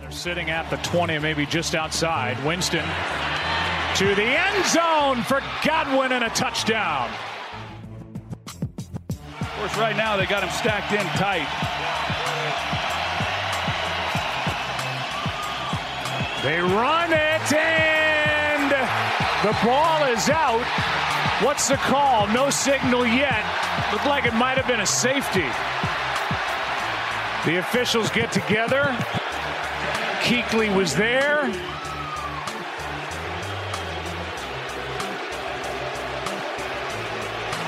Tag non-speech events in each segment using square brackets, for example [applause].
They're sitting at the 20, maybe just outside. Winston to the end zone for Godwin and a touchdown. Of course, right now they got him stacked in tight. They run it and the ball is out. What's the call? No signal yet. Looked like it might have been a safety. The officials get together. Kuechly was there.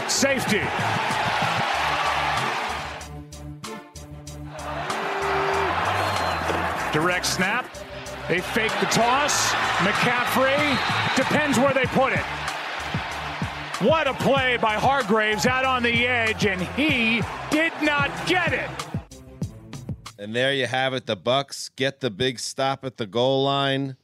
Safety. Direct snap. They fake the toss. McCaffrey depends where they put it. What a play by Hargreaves out on the edge, and he did not get it. And there you have it. The Bucks get the big stop at the goal line,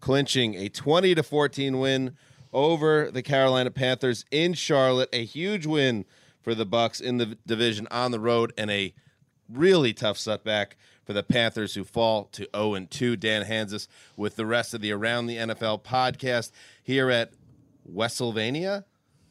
clinching a 20 to 14 win over the Carolina Panthers in Charlotte. A huge win for the Bucks in the division on the road and a really tough setback for the Panthers who fall to 0 and 2. Dan Hanzus with the rest of the Around the NFL podcast here at Westsylvania.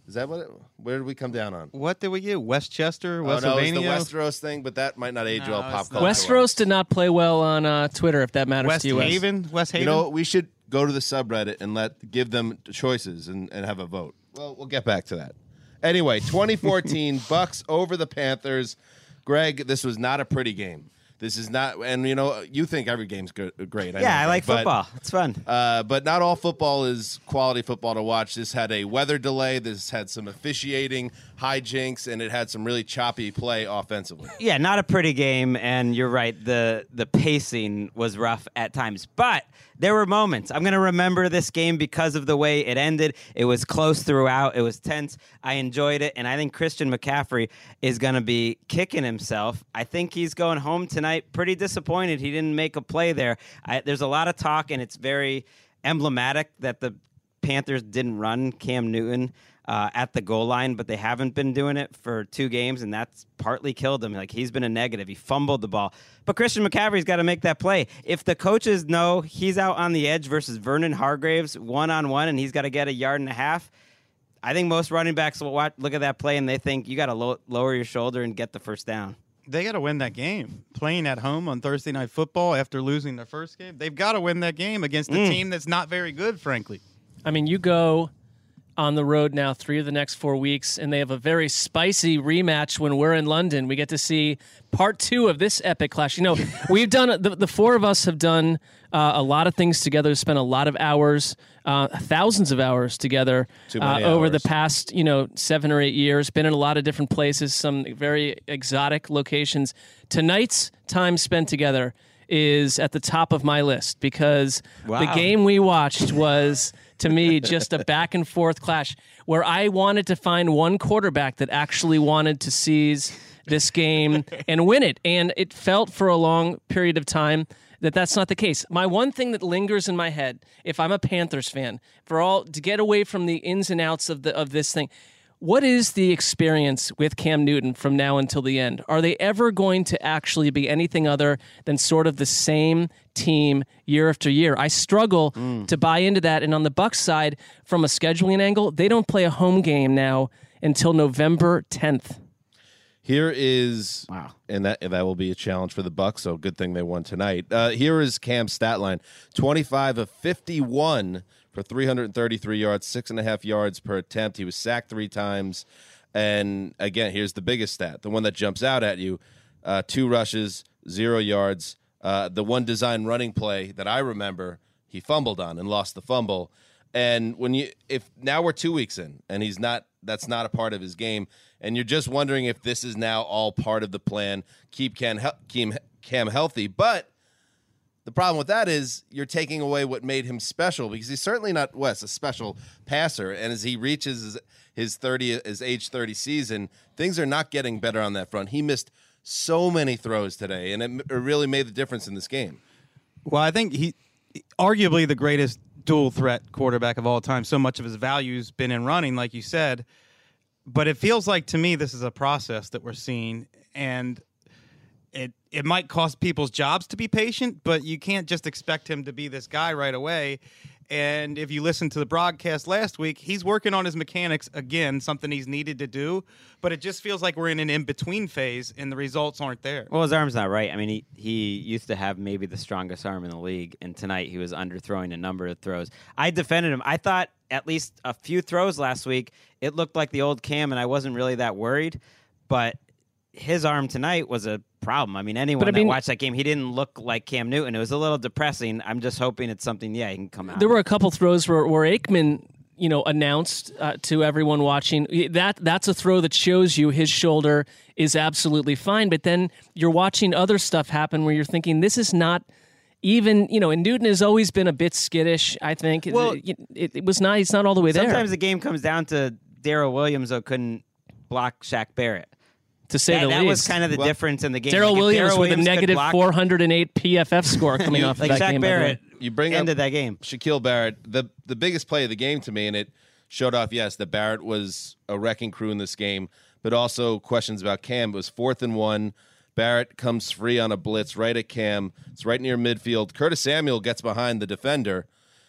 Is that what? It, where did we come down on? What did we get? Westchester, Oh, no, Pennsylvania. it's the Westeros thing, but that might not age No, well it's pop not. culture. Westeros did not play well on uh, Twitter, if that matters West to you. Wes. Haven, West Haven. You Haven. know, we should go to the subreddit and let give them choices and, and have a vote. Well, we'll get back to that. Anyway, 2014 [laughs] Bucks over the Panthers. Gregg, this was not a pretty game. This is not, and you know, you think every game's good, great. yeah, know, I like but, football. It's fun. Uh, but not all football is quality football to watch. This had a weather delay. This had some officiating hijinks, and it had some really choppy play offensively. Yeah, not a pretty game, and you're right. the The pacing was rough at times, but there were moments. I'm gonna remember this game because of the way it ended. It was close throughout. It was tense. I enjoyed it, and I think Christian McCaffrey is gonna be kicking himself. I think he's going home tonight pretty disappointed he didn't make a play there. I, there's a lot of talk, and it's very emblematic that the Panthers didn't run Cam Newton uh, at the goal line, but they haven't been doing it for two games, and that's partly killed him. Like he's been a negative. He fumbled the ball, but Christian McCaffrey's got to make that play. If the coaches know he's out on the edge versus Vernon Hargreaves one on one, and he's got to get a yard and a half. I think most running backs will watch, look at that play and they think you got to lo- lower your shoulder and get the first down. they got to win that game. Playing at home on Thursday Night Football after losing their first game, they've got to win that game against a Mm. team that's not very good, frankly. I mean, you go on the road now three of the next four weeks, and they have a very spicy rematch when we're in London. We get to see part two of this epic clash. You know, [laughs] we've done the, the four of us have done uh, a lot of things together. Spent a lot of hours, uh, thousands of hours together uh, over the past you know seven or eight years. Been in a lot of different places, some very exotic locations. Tonight's time spent together is at the top of my list because the game we watched was to me just a back and forth clash where I wanted to find one quarterback that actually wanted to seize this game and win it. And it felt for a long period of time that that's not the case. My one thing that lingers in my head, if I'm a Panthers fan, for all to get away from the ins and outs of the of this thing, what is the experience with Cam Newton from now until the end? Are they ever going to actually be anything other than sort of the same team year after year? I struggle to buy into that. And on the Bucks side, from a scheduling angle, they don't play a home game now until November 10th. Here is wow, and that and that will be a challenge for the Bucks. So good thing they won tonight. Uh, here is Cam's stat line: twenty-five of fifty-one for three hundred and thirty-three yards, six and a half yards per attempt. He was sacked three times, and again, here's the biggest stat: the one that jumps out at you: uh, two rushes, zero yards. Uh, the one design running play that I remember, he fumbled on and lost the fumble. And when you, if now we're two weeks in, and he's not, that's not a part of his game, and you're just wondering if this is now all part of the plan, keep Cam, Cam, Cam healthy. But the problem with that is you're taking away what made him special because he's certainly not Wes a special passer. And as he reaches his, thirty his age thirty season, things are not getting better on that front. He missed so many throws today, and it, it really made the difference in this game. Well, I think he, arguably the greatest dual threat quarterback of all time. So much of his value's been in running, like you said. But it feels like to me this is a process that we're seeing, and it might cost people's jobs to be patient, but you can't just expect him to be this guy right away. And if you listen to the broadcast last week, he's working on his mechanics again, something he's needed to do. But it just feels like we're in an in between phase, and the results aren't there. Well, his arm's not right. I mean, he, he used to have maybe the strongest arm in the league, and tonight he was underthrowing a number of throws. I defended him. I thought at least a few throws last week, it looked like the old Cam, and I wasn't really that worried. But his arm tonight was a problem. I mean, anyone I that watched that game, he didn't look like Cam Newton. It was a little depressing. I'm just hoping it's something, yeah, he can come out. There were a couple throws where, where Aikman, you know, announced uh, to everyone watching that that's a throw that shows you his shoulder is absolutely fine. But then you're watching other stuff happen where you're thinking this is not even, you know, and Newton has always been a bit skittish. I think. Well- it, it, it was not. He's not all the way there. Sometimes the game comes down to Daryl Williams, though, couldn't block Shaq Barrett. To say that, the that least. That was kind of the difference in the game. Daryl Like, if Williams Darrell with a Williams could negative block- 408 PFF score coming [laughs] off like of that Shaq game. by. Barrett You bring ended up that game. Shaquille Barrett, the the biggest play of the game to me, and it showed off. Yes, that Barrett was a wrecking crew in this game, but also questions about Cam. It was fourth and one. Barrett comes free on a blitz right at Cam. It's right near midfield. Curtis Samuel gets behind the defender,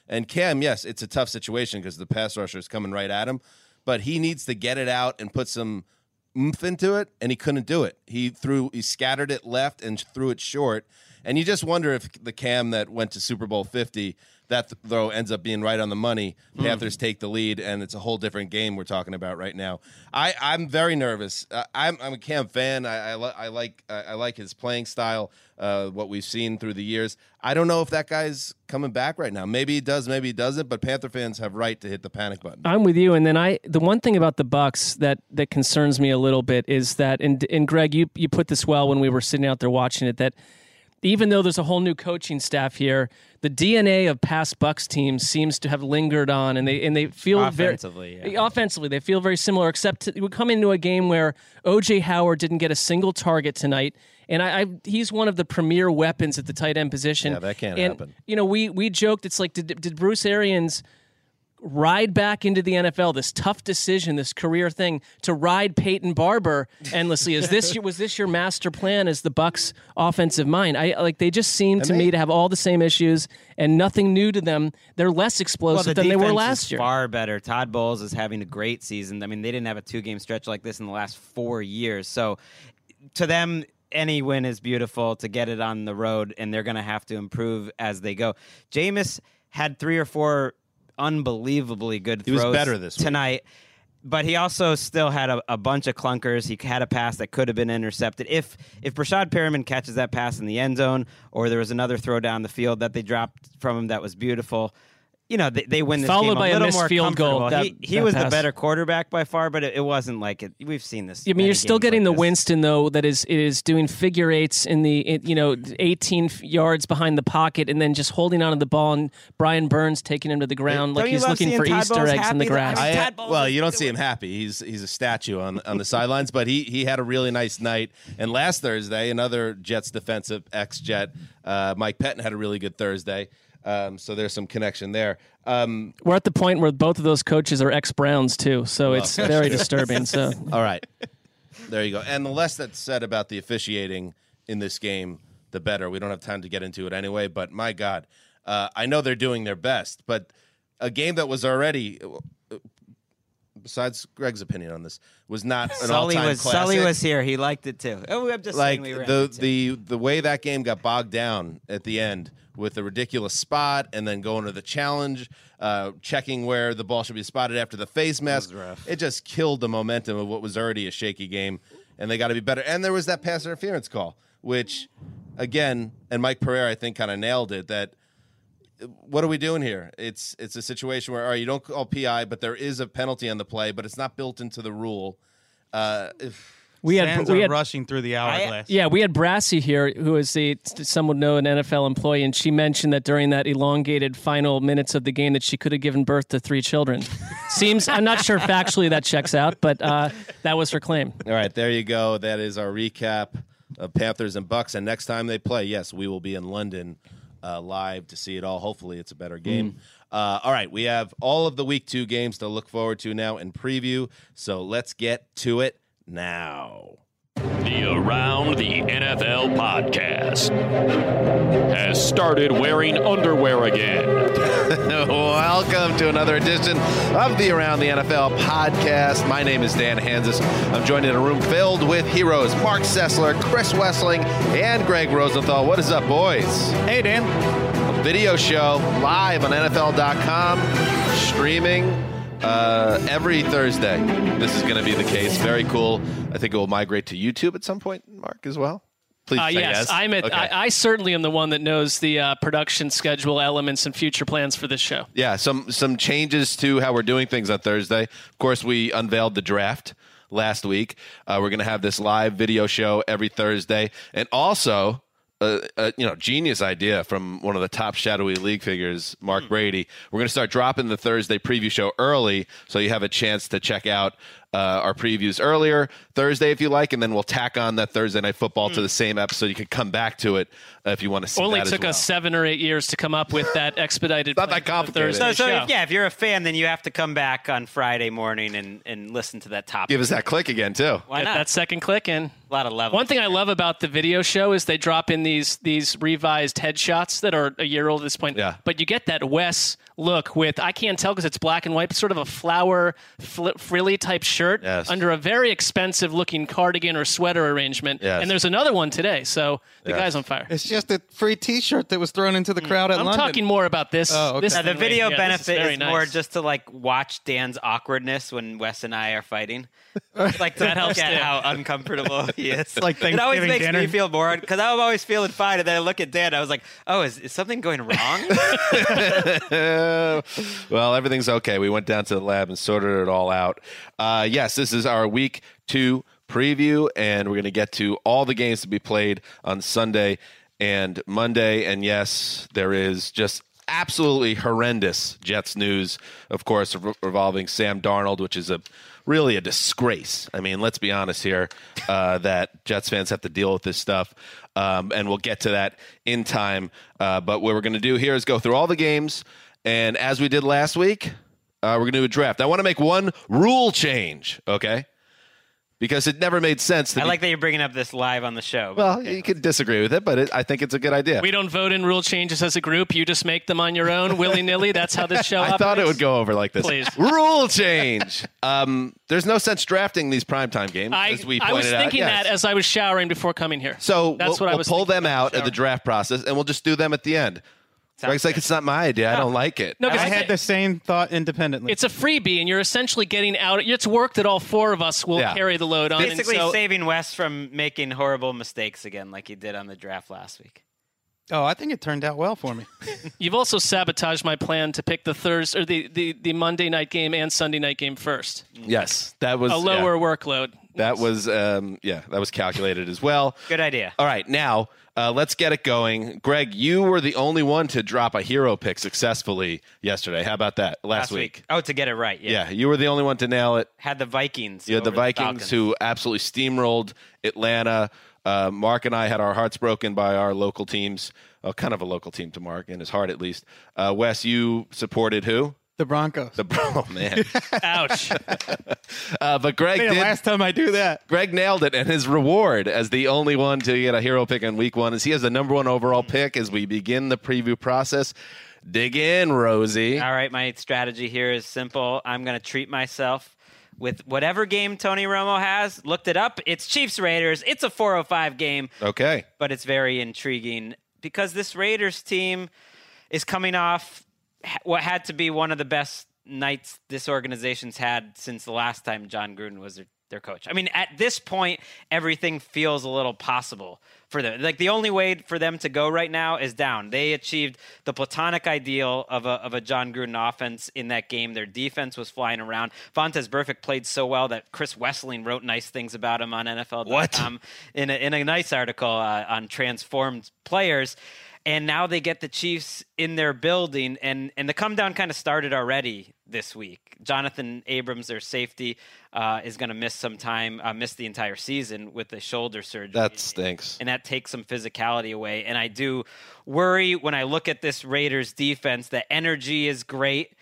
and Cam. Yes, it's a tough situation because the pass rusher is coming right at him, but he needs to get it out and put some oomph into it, and he couldn't do it. He threw, he scattered it left and threw it short, and you just wonder if the Cam that went to Super Bowl Fifty, that throw ends up being right on the money. Panthers take the lead, and it's a whole different game we're talking about right now. I, I'm very nervous. Uh, I'm, I'm a Cam fan. I, I, li- I like I, I like his playing style. Uh, what we've seen through the years. I don't know if that guy's coming back right now. Maybe he does. Maybe he doesn't. But Panther fans have right to hit the panic button. I'm with you. And then I, the one thing about the Bucks that that concerns me a little bit is that, and and Gregg, you you put this well when we were sitting out there watching it that. Even though there's a whole new coaching staff here, the DNA of past Bucks teams seems to have lingered on, and they and they feel Offensively, very yeah. offensively they feel very similar. Except to, we come into a game where OJ Howard didn't get a single target tonight, and I, I he's one of the premier weapons at the tight end position. Yeah, that can't And, happen. You know, we we joked it's like did, did Bruce Arians ride back into the NFL, this tough decision, this career thing to ride Peyton Barber endlessly. Is this was this your master plan as the Bucks offensive mind? I like they just seem to me to have all the same issues and nothing new to them. They're less Well, explosive the than they were last year. Far better. Todd Bowles is having a great season. I mean, they didn't have a two-game stretch like this in the last four years. So, to them, any win is beautiful. To get it on the road, and they're going to have to improve as they go. Jameis had three or four unbelievably good He was throws better this week. tonight. But he also still had a, a bunch of clunkers. He had a pass that could have been intercepted. If if Breshad Perriman catches that pass in the end zone, or there was another throw down the field that they dropped from him that was beautiful, you know, they, they win this Followed game by a little missed more field goal, that- he he that was the better quarterback by far, but it, it wasn't like it. We've seen this. I mean, you're still getting like the this. Winston though that is is doing figure eights in the it- you know 18 yards behind the pocket and then just holding onto the ball and Brian Burns taking him to the ground Don't like he's looking for Todd Easter Bowles eggs in the grass. I I- well, you don't see him happy. He's he's a statue on on the sidelines, but he he had a really nice night. And last Thursday, another Jets defensive ex Jet, uh, Mike Pettine had a really good Thursday. Um, so there's some connection there. Um, We're at the point where both of those coaches are ex Browns too, so it's very [laughs] disturbing. So all right, there you go. And the less that's said about the officiating in this game, the better. We don't have time to get into it anyway. But my God, uh, I know they're doing their best, but a game that was already. Besides Gregg's opinion on this, was not an Sully all-time was classic. Sully was here. He liked it too. Oh, I'm just like we the the the way that game got bogged down at the end with a ridiculous spot and then going to the challenge, uh, checking where the ball should be spotted after the face mask. It just killed the momentum of what was already a shaky game, and they got to be better. And there was that pass interference call, which again, and Mike Pereira I think kind of nailed it that. What are we doing here? It's it's a situation where all right, you don't call PI, but there is a penalty on the play, but it's not built into the rule. Uh, if, we had we are had rushing through the hourglass. Yeah, we had Brassy here, who is the some would know an NFL employee, and she mentioned that during that elongated final minutes of the game, that she could have given birth to three children. [laughs] Seems I'm not sure factually that checks out, but uh, that was her claim. All right, there you go. That is our recap of Panthers and Bucks. And next time they play, yes, we will be in London uh, live to see it all. Hopefully, it's a better game. Uh, all right, we have all of the week two games to look forward to now and preview. So let's get to it now. The Around the NFL podcast has started wearing underwear again. [laughs] Welcome to another edition of the Around the NFL podcast. My name is Dan Hanzus. I'm joined in a room filled with heroes Marc Sessler, Chris Wesseling, and Gregg Rosenthal. What is up, boys? Hey, Dan. A video show live on NFL.com, streaming uh, every Thursday. This is going to be the case. Very cool. I think it will migrate to YouTube at some point, Marc, as well. Please Uh, yes, yes. I'm at. Okay. I, I certainly am the one that knows the uh, production schedule elements and future plans for this show. Yeah, some some changes to how we're doing things on Thursday. Of course, we unveiled the draft last week. Uh, we're going to have this live video show every Thursday, and also. A, a you know genius idea from one of the top shadowy league figures, Mark Brady. We're going to start dropping the Thursday preview show early, so you have a chance to check out uh, our previews earlier Thursday if you like, and then we'll tack on that Thursday night football to the same episode. You can come back to it uh, if you want to see. Only that took as well. us seven or eight years to come up with that [laughs] expedited. Not that for complicated. So, so if, yeah, if you're a fan, then you have to come back on Friday morning and, and listen to that topic. Give us that click again too. Why Get not? that second click in. a lot of levels. One thing I love about the video show is they drop in these these revised headshots that are a year old at this point. Yeah. But you get that Wes look with I can't tell because it's black and white, but sort of a flower fl- frilly type shirt Yes. under a very expensive looking cardigan or sweater arrangement. Yes. And there's another one today, so the Yes. guy's on fire. It's just a free T-shirt that was thrown into the crowd at I'm London. talking more about this. Oh, okay. this Now, the video yeah, this is benefit very is, more nice. just to like watch Dan's awkwardness when Wes and I are fighting. [laughs] like to That helps, look at how uncomfortable he [laughs] is. like it always makes dinner. me feel more because I'm always feeling fine, and then I look at Dan. I was like, "Oh, is, is something going wrong?" [laughs] Well, everything's okay. We went down to the lab and sorted it all out. Uh, yes, this is our week two preview, and we're going to get to all the games to be played on Sunday and Monday. And yes, there is just absolutely horrendous Jets news, of course, re- revolving Sam Darnold, which is a really a disgrace. I mean, let's be honest here uh, [laughs] that Jets fans have to deal with this stuff. Um, and we'll get to that in time. Uh, but what we're going to do here is go through all the games. And as we did last week, uh, we're going to do a draft. I want to make one rule change, okay? Because it never made sense to I be- like that you're bringing up this live on the show. Well, you could disagree with it, but it, I think it's a good idea. We don't vote in rule changes as a group. You just make them on your own, willy nilly. That's how this show [laughs] I thought it would go over like this. Please. Rule change. Um, there's no sense drafting these primetime games, I, as we I pointed was out. thinking Yes. that as I was showering before coming here. So that's we'll, what I we'll was pull them out of the draft process, and we'll just do them at the end. Gregg's like, it's not my idea. I don't like it. No, I had the same thought independently. it's a freebie, and you're essentially getting out. It's work that all four of us will Yeah. carry the load on. and Basically, so- saving Wes from making horrible mistakes again, like he did on the draft last week. Oh, I think it turned out well for me. [laughs] You've also sabotaged my plan to pick the Thursday or the, the, the Monday night game and Sunday night game first. Yes, that was a lower yeah. workload. That was um, yeah, that was calculated as well. Good idea. All right, now uh, let's get it going. Gregg, you were the only one to drop a hero pick successfully yesterday. How about that? Last, week. Oh, to get it right. Yeah. Yeah, you were the only one to nail it. Had the Vikings. You had the over Vikings Falcons. who absolutely steamrolled Atlanta. Uh, Marc and I had our hearts broken by our local teams. Uh, kind of a local team to Marc, in his heart at least. Uh, Wes, you supported who? The Broncos. The oh man, [laughs] ouch. [laughs] uh, but Gregg Man, did. last time I do that. Gregg nailed it, and his reward as the only one to get a hero pick in week one is he has the number one overall pick as we begin the preview process. Dig in, Rosie. All right, my strategy here is simple. I'm going to treat myself with whatever game Tony Romo has. Looked it up. It's Chiefs Raiders. It's a 405 game, Okay. but it's very intriguing because this Raiders team is coming off ha- what had to be one of the best nights this organization's had since the last time Jon Gruden was their, their coach. I mean, at this point, everything feels a little possible for them. Like the only way for them to go right now is down. They achieved the platonic ideal of a, of a Jon Gruden offense in that game. Their defense was flying around. Vontaze Burfict played so well that Chris Wesseling wrote nice things about him on NFL.com What? in a, in a nice article uh, on transformed players. And now they get the Chiefs in their building, and, and the come down kind of started already this week. Jonathan Abrams, their safety, uh, is going to miss some time, uh, miss the entire season with the shoulder surgery. That stinks. and that takes some physicality away. And I do worry when I look at this Raiders defense. The energy is great,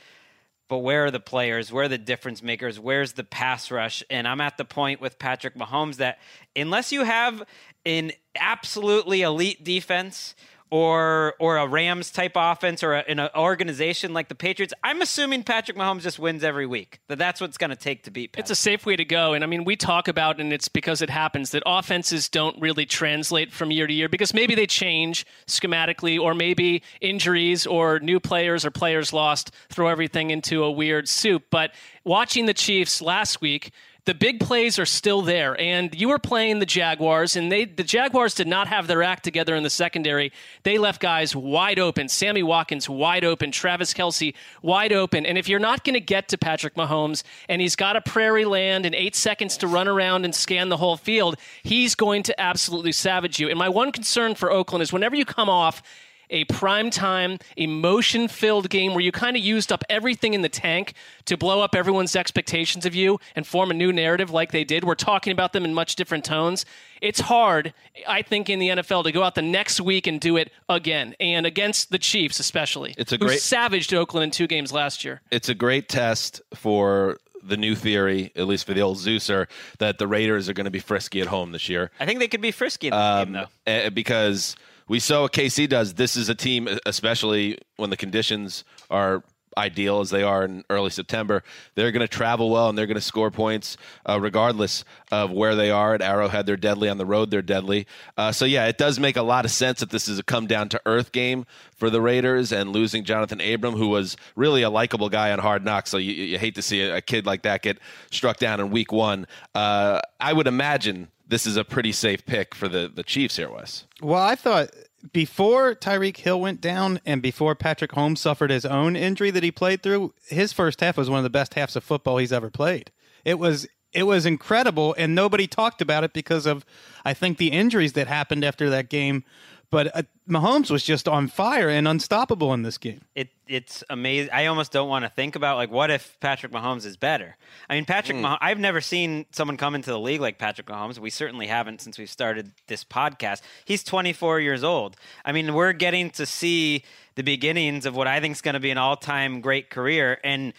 but where are the players? Where are the difference makers? Where's the pass rush? And I'm at the point with Patrick Mahomes that unless you have an absolutely elite defense or or a Rams type offense or a, in an organization like the Patriots, I'm assuming Patrick Mahomes just wins every week. That that's what it's going to take to beat. Patrick. It's a safe way to go. And I mean, we talk about, and it's because it happens, that offenses don't really translate from year to year because maybe they change schematically, or maybe injuries or new players or players lost throw everything into a weird soup. But watching the Chiefs last week, the big plays are still there, and you were playing the Jaguars, and they the Jaguars did not have their act together in the secondary. They left guys wide open. Sammy Watkins wide open. Travis Kelce wide open. And if you're not going to get to Patrick Mahomes, and he's got a prairie land and eight seconds to run around and scan the whole field, he's going to absolutely savage you. And my one concern for Oakland is whenever you come off a primetime, emotion filled game where you kind of used up everything in the tank to blow up everyone's expectations of you and form a new narrative like they did. We're talking about them in much different tones. It's hard, I think, in the NFL to go out the next week and do it again, and against the Chiefs, especially. It's a who great- savaged Oakland in two games last year. It's a great test for the new theory, at least for the old Zeuser, that the Raiders are going to be frisky at home this year. I think they could be frisky in this Um, game, though. eh, because we saw what KC does. This is a team, especially when the conditions are ideal as they are in early September. They're going to travel well and they're going to score points uh, regardless of where they are. At Arrowhead, they're deadly. On the road, they're deadly. Uh, so, yeah, it does make a lot of sense that this is a come down to earth game for the Raiders and losing Jonathan Abram, who was really a likable guy on Hard Knocks. So, you, you hate to see a, kid like that get struck down in week one. Uh, I would imagine this is a pretty safe pick for the, the Chiefs here, Wes. Well, I thought before Tyreek Hill went down and before Patrick Holmes suffered his own injury that he played through, his first half was one of the best halves of football he's ever played. It was it was incredible and nobody talked about it because of I think the injuries that happened after that game. But uh, Mahomes was just on fire and unstoppable in this game. it it's amazing. I almost don't want to think about like what if Patrick Mahomes is better. I mean, Patrick. Mah- I've never seen someone come into the league like Patrick Mahomes. We certainly haven't since we've started this podcast. He's 24 years old. I mean, we're getting to see the beginnings of what I think is going to be an all-time great career and.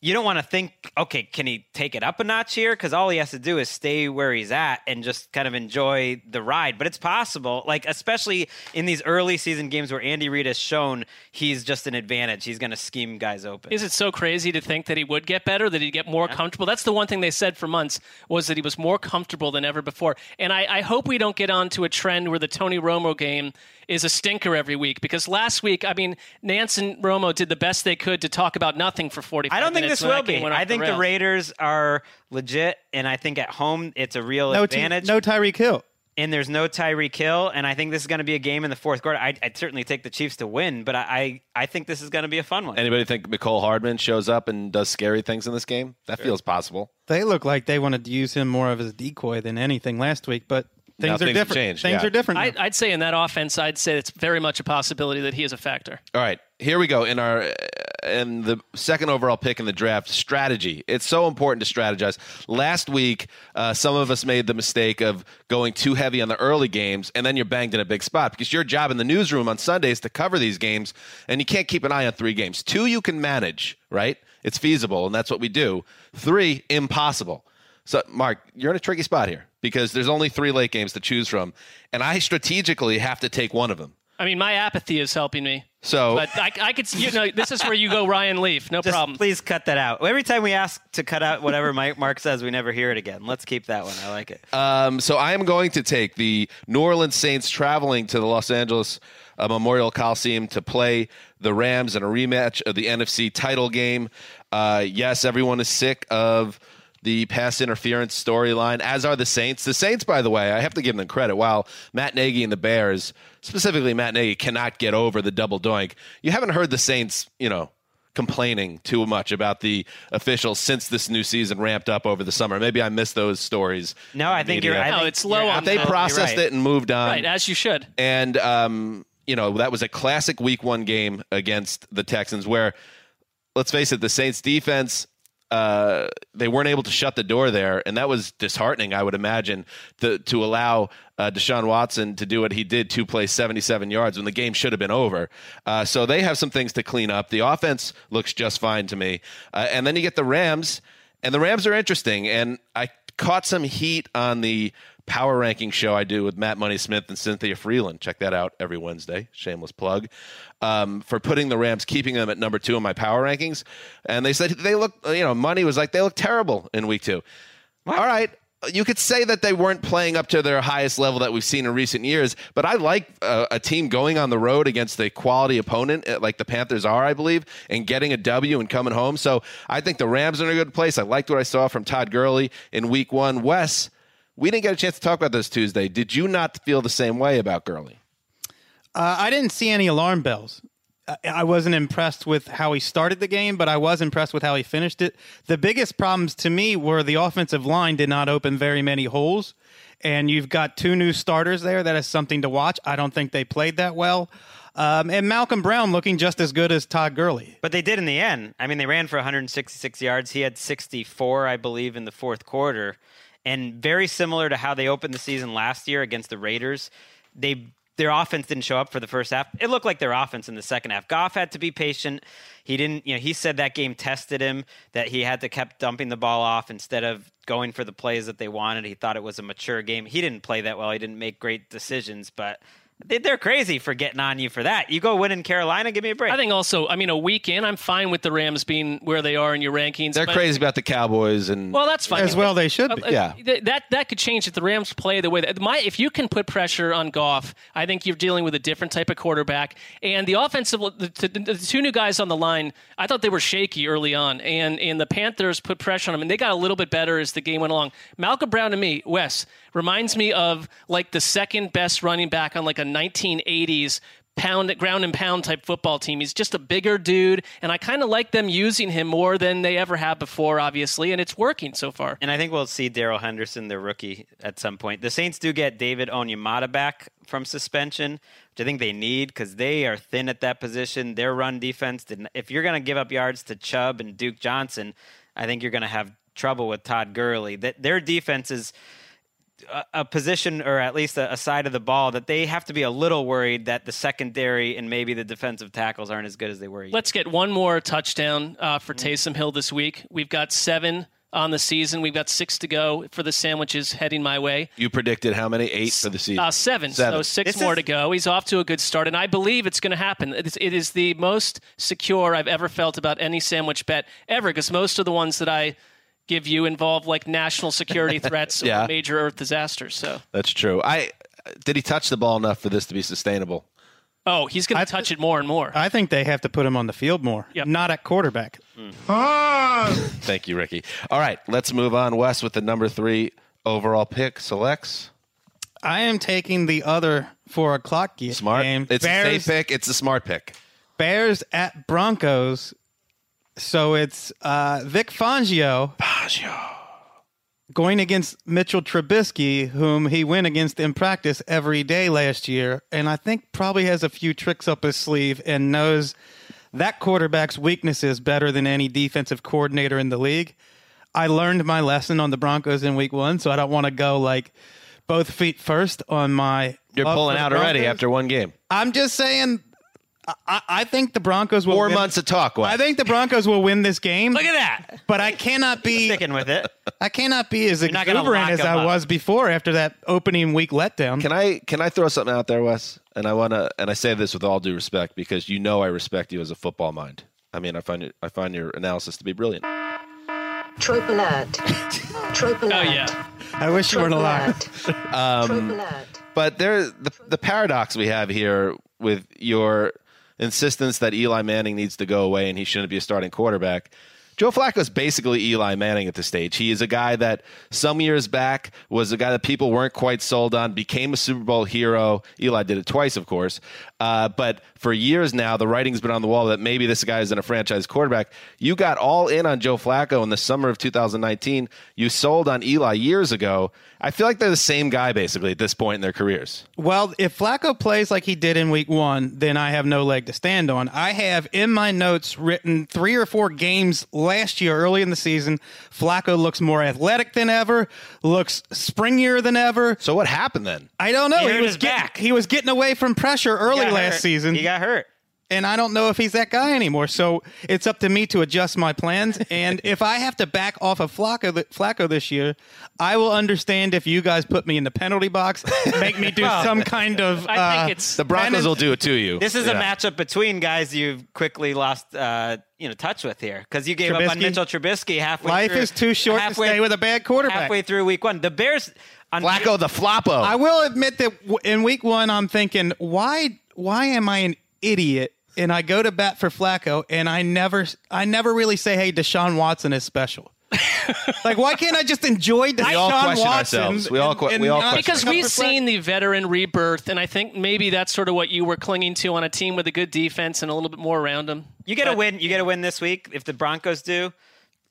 You don't want to think, okay, can he take it up a notch here? Because all he has to do is stay where he's at and just kind of enjoy the ride. But it's possible, like especially in these early season games where Andy Reid has shown he's just an advantage. He's going to scheme guys open. Is it so crazy to think that he would get better, that he'd get more comfortable? That's the one thing they said for months was that he was more comfortable than ever before. And I, I hope we don't get onto a trend where the Tony Romo game is a stinker every week because last week, I mean, Nance and Romo did the best they could to talk about nothing for 45 I don't think minutes this will be. I think the rails. Raiders are legit, and I think at home it's a real No, T- advantage. no Tyreek Hill. and there's no Tyreek Hill, and I think this is going to be a game in the fourth quarter. I'd, I'd certainly take the Chiefs to win, but I, I, I think this is going to be a fun one. Anybody think Mecole Hardman shows up and does scary things in this game? That feels possible. They look like they wanted to use him more of as a decoy than anything last week, but things Now are things different. changed, things yeah. are different. I, I'd say in that offense, I'd say it's very much a possibility that he is a factor. All right, here we go in our in the second overall pick in the draft strategy. It's so important to strategize. Last week, uh, some of us made the mistake of going too heavy on the early games, and then you're banged in a big spot because your job in the newsroom on Sundays is to cover these games, and you can't keep an eye on three games. Two you can manage, right? It's feasible, and that's what we do. Three impossible. So, Marc, you're in a tricky spot here because there's only three late games to choose from, and I strategically have to take one of them. I mean, my apathy is helping me. So, But I, I could, you know, this is where you go Ryan Leaf. No Just problem. please cut that out. Every time we ask to cut out whatever Mike Marc says, we never hear it again. Let's keep that one. I like it. Um, so I am going to take the New Orleans Saints traveling to the Los Angeles uh, Memorial Coliseum to play the Rams in a rematch of the NFC title game. Uh, yes, everyone is sick of the pass interference storyline, as are the Saints. The Saints, by the way, I have to give them credit. While Matt Nagy and the Bears, specifically Matt Nagy, cannot get over the double doink, you haven't heard the Saints, you know, complaining too much about the officials since this new season ramped up over the summer. Maybe I missed those stories. No, I think you're. I No, think it's low on They processed right. it and moved on. right, as you should. And um, you know, that was a classic week one game against the Texans where let's face it, the Saints defense uh, they weren't able to shut the door there, and that was disheartening. I would imagine to to allow uh, Deshaun Watson to do what he did, to play 77 yards when the game should have been over. Uh, so they have some things to clean up. The offense looks just fine to me, uh, and then you get the Rams, and the Rams are interesting. And I caught some heat on the power ranking show I do with Matt Money Smith and Cynthia Frelund. Check that out every Wednesday. Shameless plug. Um, for putting the Rams, keeping them at number two in my power rankings. And they said they look, you know, Money was like, they look terrible in week two. All right. You could say that they weren't playing up to their highest level that we've seen in recent years, but I like uh, a team going on the road against a quality opponent uh, like the Panthers are, I believe, and getting a W and coming home. So I think the Rams are in a good place. I liked what I saw from Todd Gurley in week one. Wes, we didn't get a chance to talk about this Tuesday. Did you not feel the same way about Gurley? Uh, I didn't see any alarm bells. I- wasn't impressed with how he started the game, but I was impressed with how he finished it. The biggest problems to me were the offensive line did not open very many holes, and you've got two new starters there. That is something to watch. I don't think they played that well. Um, and Malcolm Brown looking just as good as Todd Gurley. But they did in the end. I mean, they ran for 166 yards. He had 64, I believe, in the fourth quarter. And very similar to how they opened the season last year against the Raiders, they their offense didn't show up for the first half. It looked like their offense in the second half. Goff had to be patient. He didn't, you know, he said that game tested him that he had to kept dumping the ball off instead of going for the plays that they wanted. He thought it was a mature game. He didn't play that well. He didn't make great decisions, but they're crazy for getting on you for that. You go win in Carolina, give me a break. I think also, I mean, a week in, I'm fine with the Rams being where they are in your rankings. They're but- crazy about the Cowboys and Well, that's fine. As well they should be. Uh, uh, Yeah. that that could change if the Rams play the way that my if you can put pressure on Goff, I think you're dealing with a different type of quarterback. And the offensive, the, the, the two new guys on the line, I thought they were shaky early on, and and the Panthers put pressure on them, and they got a little bit better as the game went along. Malcolm Brown to me, Wes reminds me of like the second best running back on like a 1980s pound ground and pound type football team. He's just a bigger dude, and I kind of like them using him more than they ever have before, obviously, and it's working so far. And I think we'll see Darrell Henderson, the rookie, at some point. The Saints do get David Onyemata back from suspension, which I think they need because they are thin at that position. Their run defense, didn't, if you're going to give up yards to Chubb and Duke Johnson, I think you're going to have trouble with Todd Gurley. That their defense is a, a position or at least a, a side of the ball that they have to be a little worried that the secondary and maybe the defensive tackles aren't as good as they were. Let's get one more touchdown uh, for Taysom Hill this week. We've got seven on the season. We've got six to go for the sandwiches heading my way. you predicted how many? Eight for the season. Uh, seven, Seven. so six This more is- to go. He's off to a good start, and I believe it's going to happen. It is, it is the most secure I've ever felt about any sandwich bet ever, because most of the ones that I give you involve like national security [laughs] threats Yeah. or major Earth disasters. So, That's true. I did he touch the ball enough for this to be sustainable? oh, he's going I- to touch it more and more. I think they have to put him on the field more, Yep. not at quarterback. Ah, [laughs] Thank you, Ricky. All right, let's move on. Wes with the number three overall pick selects. I am taking the other four o'clock ge- Smart. game. It's a Bears, safe pick. It's a smart pick. Bears at Broncos. So it's uh, Vic Fangio. Going against Mitchell Trubisky, whom he went against in practice every day last year, and I think probably has a few tricks up his sleeve and knows that quarterback's weaknesses better than any defensive coordinator in the league. I learned my lesson on the Broncos in week one, so I don't want to go like both feet first on my. You're pulling out already after one game. I'm just saying. I, I think the Broncos will. Four win- months of talk. Wes. I think the Broncos will win this game. Look at that. But I cannot be Sticking with it. I cannot be as You're not exuberant as I up. was before after that opening week letdown. Can I can I throw something out there, Wes? And I want to, and I say this with all due respect because you know I respect you as a football mind. I mean, I find it, I find your analysis to be brilliant. Trope alert. Trope alert. Oh yeah. I wish you weren't alive. Um, Trope alert. But there, the the paradox we have here with your insistence that Eli Manning needs to go away and he shouldn't be a starting quarterback. Joe Flacco is basically Eli Manning at this stage. He is a guy that some years back was a guy that people weren't quite sold on, became a Super Bowl hero. Eli did it twice, of course. Uh, but for years now, the writing's been on the wall that maybe this guy isn't a franchise quarterback. You got all in on Joe Flacco in the summer of 2019. You sold on Eli years ago. I feel like they're the same guy basically at this point in their careers. Well, if Flacco plays like he did in week one, then I have no leg to stand on. I have in my notes written three or four games last year, early in the season. Flacco looks more athletic than ever, looks springier than ever. So what happened then? I don't know. He hurt was his getting, back. he was getting away from pressure early last hurt. season. He got hurt. and I don't know if he's that guy anymore. So it's up to me to adjust my plans. And [laughs] if I have to back off of Flacco, Flacco this year, I will understand if you guys put me in the penalty box, make me do [laughs] Well, some kind of. I uh, think it's The Broncos penance. will do it to you. This is a matchup between guys you've quickly lost, uh, you know, touch with here because you gave up on Trubisky? Mitchell Trubisky halfway. Life through, is too short to stay with a bad quarterback. Halfway through week one, the Bears. On Flacco the floppo. I will admit that w- in week one, I'm thinking, why, why am I an idiot? And I go to bat for Flacco, and I never, I never really say, "Hey, Deshaun Watson is special." [laughs] like, why can't I just enjoy Deshaun We all question Watson? ourselves. We all que- and we all question because we've seen the veteran rebirth, and I think maybe that's sort of what you were clinging to on a team with a good defense and a little bit more around them. You get a win. You get a win this week if the Broncos do,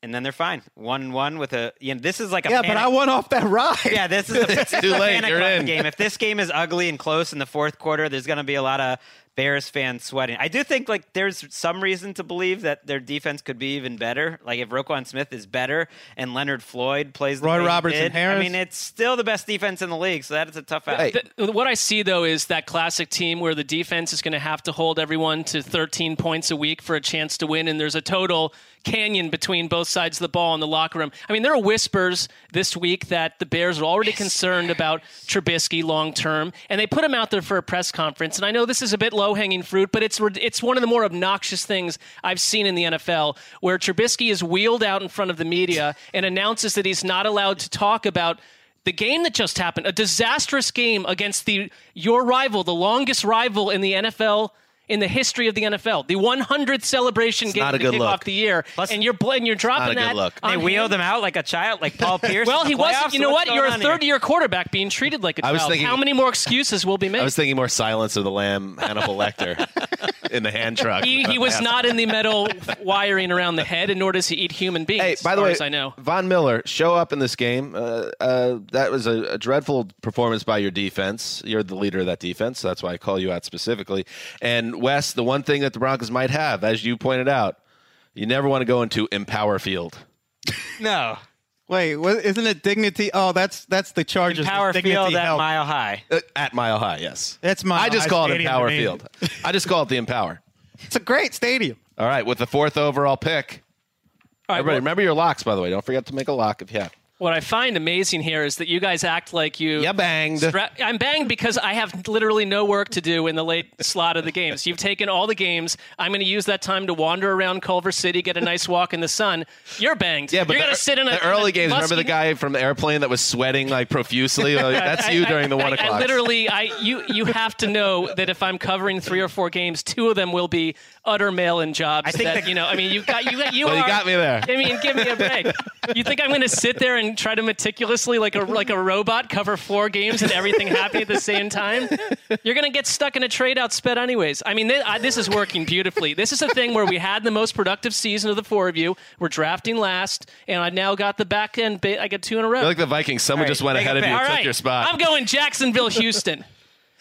and then they're fine. One one with a. You know, this is like a. Yeah, but I went off that ride. [laughs] Yeah, this is a, [laughs] this is too a late. panic You're in. game. If this game is ugly and close in the fourth quarter, there's going to be a lot of Bears fans sweating. I do think like there's some reason to believe that their defense could be even better. Like if Roquan Smith is better and Leonard Floyd plays the Roy way he Robertson did, Harris. I mean, it's still the best defense in the league, so that is a tough out. Hey, Th- what I see though is that classic team where the defense is going to have to hold everyone to 13 points a week for a chance to win, and there's a total canyon between both sides of the ball in the locker room. I mean, there are whispers this week that the Bears are already concerned about Trubisky long term, and they put him out there for a press conference. And I know this is a bit low hanging fruit, but it's it's one of the more obnoxious things I've seen in the NFL, where Trubisky is wheeled out in front of the media and announces that he's not allowed to talk about the game that just happened, a disastrous game against the your rival, the longest rival in the NFL in the history of the NFL, the 100th celebration game to kick look. off the year, and you're bl- and you're dropping not a good that. look. They on wheeled him. him out like a child, like Paul [laughs] Pierce. Well, in he the wasn't. You know What's what? You're a going on here? third-year quarterback being treated like a I was child. thinking- How many more excuses will be made? I was thinking more Silence of the Lamb, Hannibal Lecter [laughs] in the hand truck. he, he was not in the metal wiring around the head, and nor does he eat human beings. Hey, by the way, I know. Von Miller show up in this game. Uh, uh, that was a, a dreadful performance by your defense. You're the leader of that defense, so that's why I call you out specifically. And Wes, the one thing that the Broncos might have, as you pointed out, you never want to go into Empower Field. No, Wait, what, isn't it Dignity? Oh, that's that's the Chargers. Power Dignity Field at Health. Mile High. Uh, at Mile High, yes. That's Mile I just High call it Stadium Empower. Field. I just call it the Empower. It's a great stadium. All right, with the fourth overall pick. All right, Everybody, well- remember your locks, by the way. Don't forget to make a lock if you have. What I find amazing here is that you guys act like you. Yeah, banged. Stra- I'm banged because I have literally no work to do in the late [laughs] slot of the games. You've taken all the games. I'm going to use that time to wander around Culver City, get a nice walk in the sun. You're banged. Yeah, but you're going to sit in a the early games. Remember the guy from the airplane that was sweating like profusely? [laughs] Like, that's you during the one I- o'clock. I literally, I you you have to know that if I'm covering three or four games, two of them will be utter mail-in jobs. I think that, the- you know. I mean, you got you got you [laughs] Well, you got me there. I mean, give me a break. You think I'm going to sit there and try to meticulously, like a like a robot, cover four games and everything happy at the same time, you're gonna get stuck in a trade out sped anyways. I mean, th- I, this is working beautifully. This is a thing where we had the most productive season of the four of you. We're drafting last, and I now got the back end. Ba- I got two in a row. You're like the Vikings. Someone right, just went ahead of you and All took your spot. I'm going Jacksonville, Houston.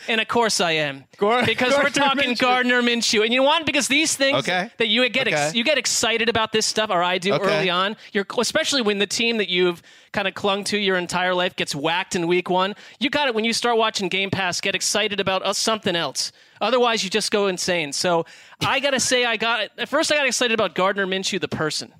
And of course I am, because [laughs] we're talking Minshew. Gardner Minshew, and you know what? Because these things Okay. that you get ex- you get excited about this stuff, or I do Okay. early on. You're especially when the team that you've kind of clung to your entire life gets whacked in week one. You got it when you start watching Game Pass. Get excited about uh, something else. Otherwise, you just go insane. So I gotta say, I got at first I got excited about Gardner Minshew, the person.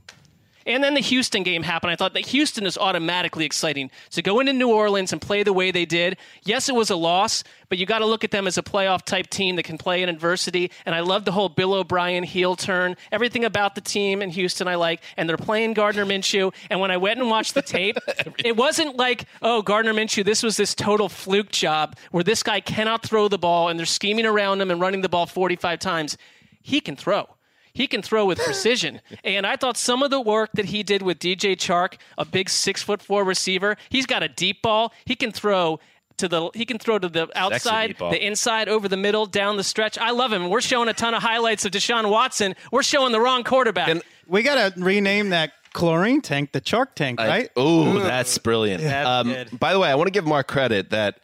And then the Houston game happened. I thought that Houston is automatically exciting. To go into New Orleans and play the way they did, yes, it was a loss, but you got to look at them as a playoff type team that can play in adversity. And I love the whole Bill O'Brien heel turn. Everything about the team in Houston I like. And they're playing Gardner Minshew. And when I went and watched the tape, [laughs] it wasn't like, oh, Gardner Minshew, this was this total fluke job where this guy cannot throw the ball and they're scheming around him and running the ball 45 times. He can throw he can throw with precision. and I thought some of the work that he did with DJ Chark, a big six foot four receiver, he's got a deep ball. He can throw to the he can throw to the outside, the inside, over the middle, down the stretch. I love him. We're showing a ton of highlights of Deshaun Watson. We're showing the wrong quarterback. And- We got to rename that chlorine tank the Shark Tank, right? Oh, that's brilliant. That's um. By the way, I want to give Marc credit that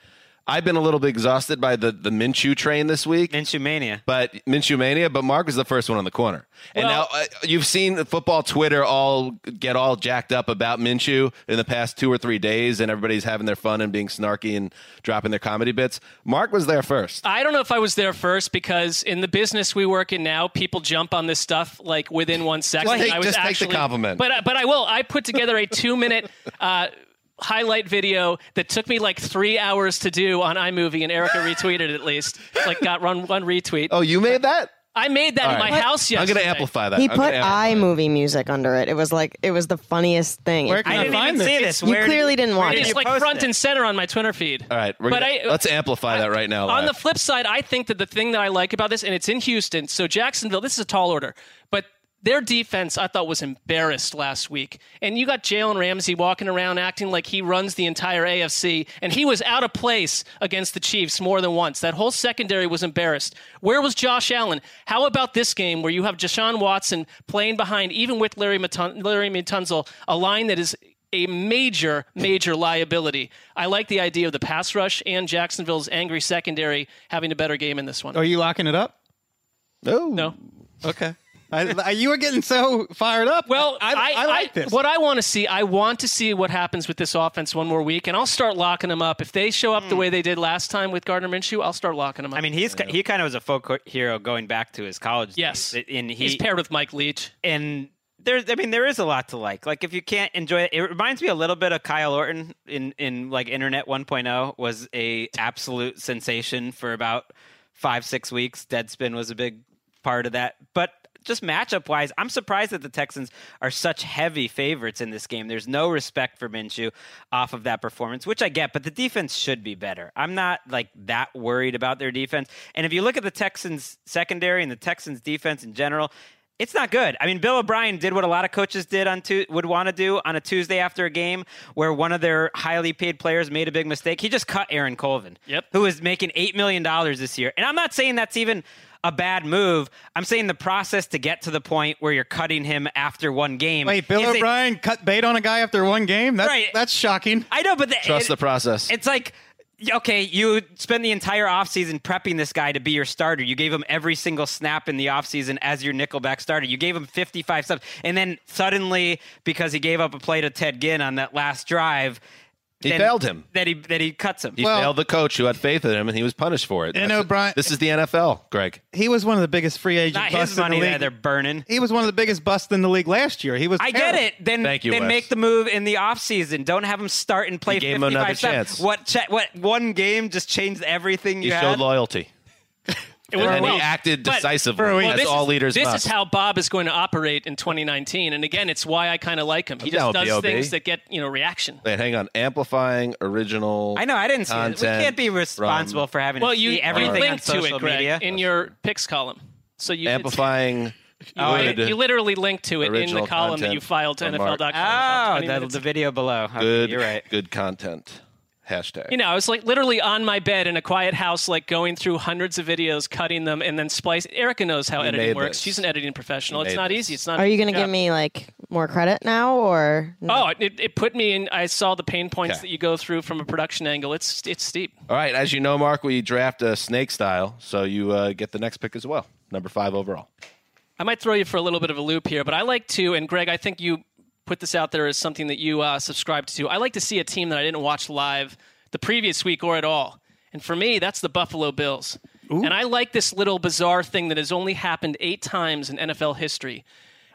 I've been a little bit exhausted by the the Minshew train this week. Minshew mania. But Minshew mania, but Marc was the first one on the corner. And Well- now uh, you've seen football Twitter all get all jacked up about Minshew in the past two or three days, and everybody's having their fun and being snarky and dropping their comedy bits. Marc was there first. I don't know if I was there first because in the business we work in now, people jump on this stuff like within one second. Well, take- I was just take the actually, compliment. But I- but I will. I put together a two minute. [laughs] Uh, Highlight video that took me like three hours to do on iMovie, and Erica retweeted it at least. Like, got run one retweet. Oh, you made that? I made that All in my right. house I'm going to amplify that. He I'm put gonna amplify it. iMovie music under it. It was like it was the funniest thing. Where It- can I I didn't find even see this? this. You Where clearly did, didn't watch it. It's you like front it? and center on my Twitter feed. All right, we're But gonna, I- let's amplify that right now. On the flip side, I think that the thing that I like about this, and it's in Houston, so Jacksonville, this is a tall order, but their defense I thought was embarrassed last week. And you got Jalen Ramsey walking around acting like he runs the entire AFC, and he was out of place against the Chiefs more than once. That whole secondary was embarrassed. Where was Josh Allen? How about this game where you have Deshaun Watson playing behind, even with Larry, Matun- Laremy Tunsil, a line that is a major, major liability. I like the idea of the pass rush and Jacksonville's angry secondary having a better game in this one. Are you locking it up? no. No. Okay. I, I- you were getting so fired up. Well, I, I, I like this. What I want to see, I want to see what happens with this offense one more week, and I'll start locking them up. If they show up the hmm. way they did last time with Gardner Minshew, I'll start locking them up. I mean, he's he kind of was a folk hero going back to his college. yes, days. and he, he's paired with Mike Leach. and there's I mean there is a lot to like. Like if you can't enjoy it, it reminds me a little bit of Kyle Orton in in like Internet 1.0 was a absolute sensation for about five six weeks. Deadspin was a big part of that, but. Just matchup wise, I'm surprised that the Texans are such heavy favorites in this game. There's no respect for Minshew off of that performance, which I get, but the defense should be better. I'm not like that worried about their defense. And if you look at the Texans secondary and the Texans defense in general, it's not good. I mean, Bill O'Brien did what a lot of coaches did on tu- would want to do on a Tuesday after a game where one of their highly paid players made a big mistake. He just cut Aaron Colvin, Yep. who is making eight million dollars this year. And I'm not saying that's even a bad move. I'm saying the process to get to the point where you're cutting him after one game. Wait, Bill is a- O'Brien cut bait on a guy after one game? That's, Right. that's shocking. I know, but the, Trust it- the process. It's like, okay, you spend the entire offseason prepping this guy to be your starter. You gave him every single snap in the offseason as your nickelback starter. You gave him 55 subs. And then suddenly, because he gave up a play to Ted Ginn on that last drive, He then- failed him. That he that he cuts him. He Well- failed the coach who had faith in him, and he was punished for it. And That's- O'Brien- This is the NFL, Gregg. He was one of the biggest free agent Not busts his in money the that league. they're burning. He was one of the biggest busts in the league last year. He was. I get it. Then Thank you, then Wes. make the move in the offseason. Don't have him start and play You gave him 55 another snaps. chance. What che- what one game just changed everything He you showed loyalty. [laughs] It was- and well, he acted decisively, for a as this all is, leaders This must. is how Bob is going to operate in 2019, and again, it's why I kind of like him. He just does B.O.B.. things that get you know reaction. Wait, hang on. Amplifying original. I know. I didn't see it. We can't be responsible from for having Well, to you, see you everything on linked to social it, Gregg, media. in your picks column. So you did- amplifying [laughs] You, Good. you literally link to it in the column that you filed to NFL.com. Marc. about Oh, the, the video below. Okay, Good. You're right. Good content. Hashtag. You know, I was like literally on my bed in a quiet house, like going through hundreds of videos, cutting them, and then splice. Erica knows how You editing works. this. She's an editing professional. You It's not this. easy. It's not. Are you going gonna give me like more credit now, or Oh, it, it put me in. I saw the pain points Okay. that you go through from a production angle. It's it's steep. All right. As you know, Marc, we draft a snake style, so you uh, get the next pick as well. Number five overall. I might throw you for a little bit of a loop here, but I like to, and Gregg, I think you put this out there as something that you uh, subscribed to. I like to see a team that I didn't watch live the previous week or at all. And for me, that's the Buffalo Bills. And I like this little bizarre thing that has only happened eight times in NFL history.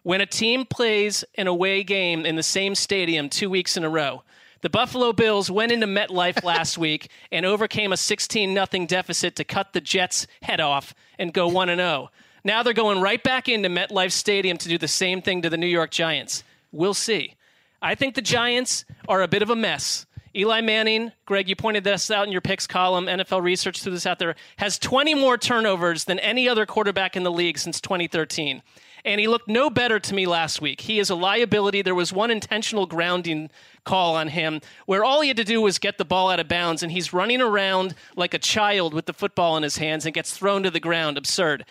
When a team plays an away game in the same stadium two weeks in a row, the Buffalo Bills went into MetLife [laughs] last week and overcame a 16 0 deficit to cut the Jets' head off and go 1 0. Now they're going right back into MetLife Stadium to do the same thing to the New York Giants. We'll see. I think the Giants are a bit of a mess. Eli Manning, Gregg, you pointed this out in your picks column. NFL research threw this out there. Has 20 more turnovers than any other quarterback in the league since 2013. And he looked no better to me last week. He is a liability. There was one intentional grounding call on him where all he had to do was get the ball out of bounds, and he's running around like a child with the football in his hands and gets thrown to the ground. Absurd.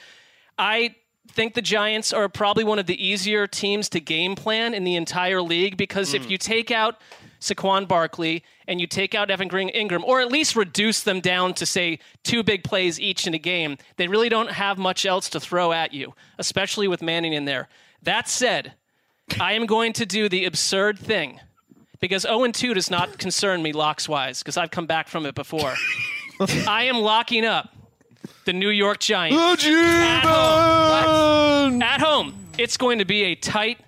I think the Giants are probably one of the easier teams to game plan in the entire league because if mm. you take out Saquon Barkley and you take out Evan Green Ingram, or at least reduce them down to say two big plays each in a game, they really don't have much else to throw at you, especially with Manning in there. That said, I am going to do the absurd thing because 0 2 does not concern me locks wise because I've come back from it before. [laughs] I am locking up the New York Giants at home. At home. It's going to be a tight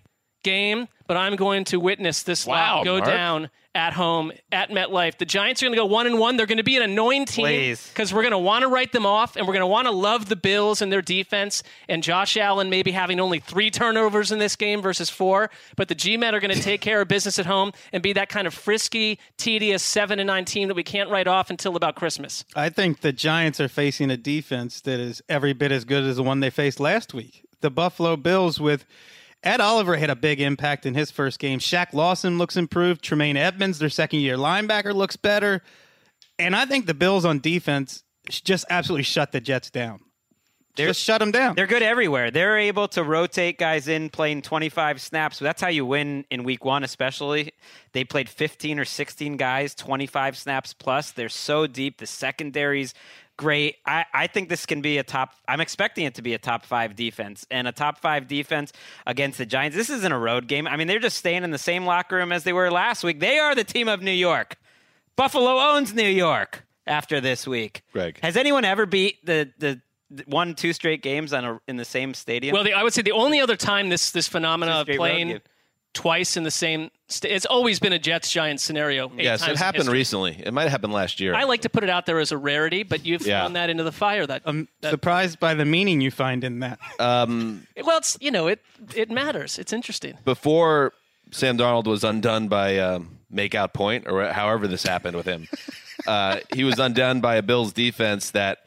game, but I'm going to witness this Wow, lot go Marc. down at home at MetLife. The Giants are going to go one and one. They're going to be an annoying team because we're going to want to write them off, and we're going to want to love the Bills and their defense. And Josh Allen maybe having only three turnovers in this game versus four, but the G-men are going [laughs] to take care of business at home and be that kind of frisky, tedious seven and nine team that we can't write off until about Christmas. I think the Giants are facing a defense that is every bit as good as the one they faced last week. The Buffalo Bills with Ed Oliver had a big impact in his first game. Shaq Lawson looks improved. Tremaine Edmunds, their second year linebacker, looks better. And I think the Bills on defense just absolutely shut the Jets down. They just shut them down. They're good everywhere. They're able to rotate guys in playing 25 snaps. That's how you win in week one, especially. They played 15 or 16 guys, 25 snaps plus. They're so deep. The secondary's great. I, I think this can be a top, I'm expecting it to be a top five defense and a top five defense against the Giants. This isn't a road game. I mean, they're just staying in the same locker room as they were last week. They are the team of New York. Buffalo owns New York after this week. Gregg. Has anyone ever beat the, the, the one, two straight games on a, in the same stadium? Well, the, I would say the only other time this this phenomena of playing game. Twice in the same st- it's always been a Jets Giants scenario. eight Yes, times it happened recently. It might have happened last year. I like to put it out there as a rarity, but you've Yeah. thrown that into the fire. That, I'm that surprised by the meaning you find in that. [laughs] um, well, it's you know it it matters. It's interesting. before Sam Darnold was undone by um, make out point or however this happened with him, [laughs] uh, he was undone by a Bills defense that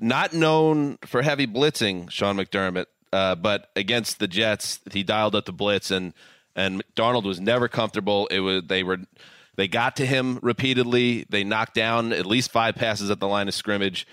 not known for heavy blitzing, Sean McDermott, uh, but against the Jets, he dialed up the blitz and and Darnold was never comfortable. It was they were they got to him repeatedly. They knocked down at least five passes at the line of scrimmage.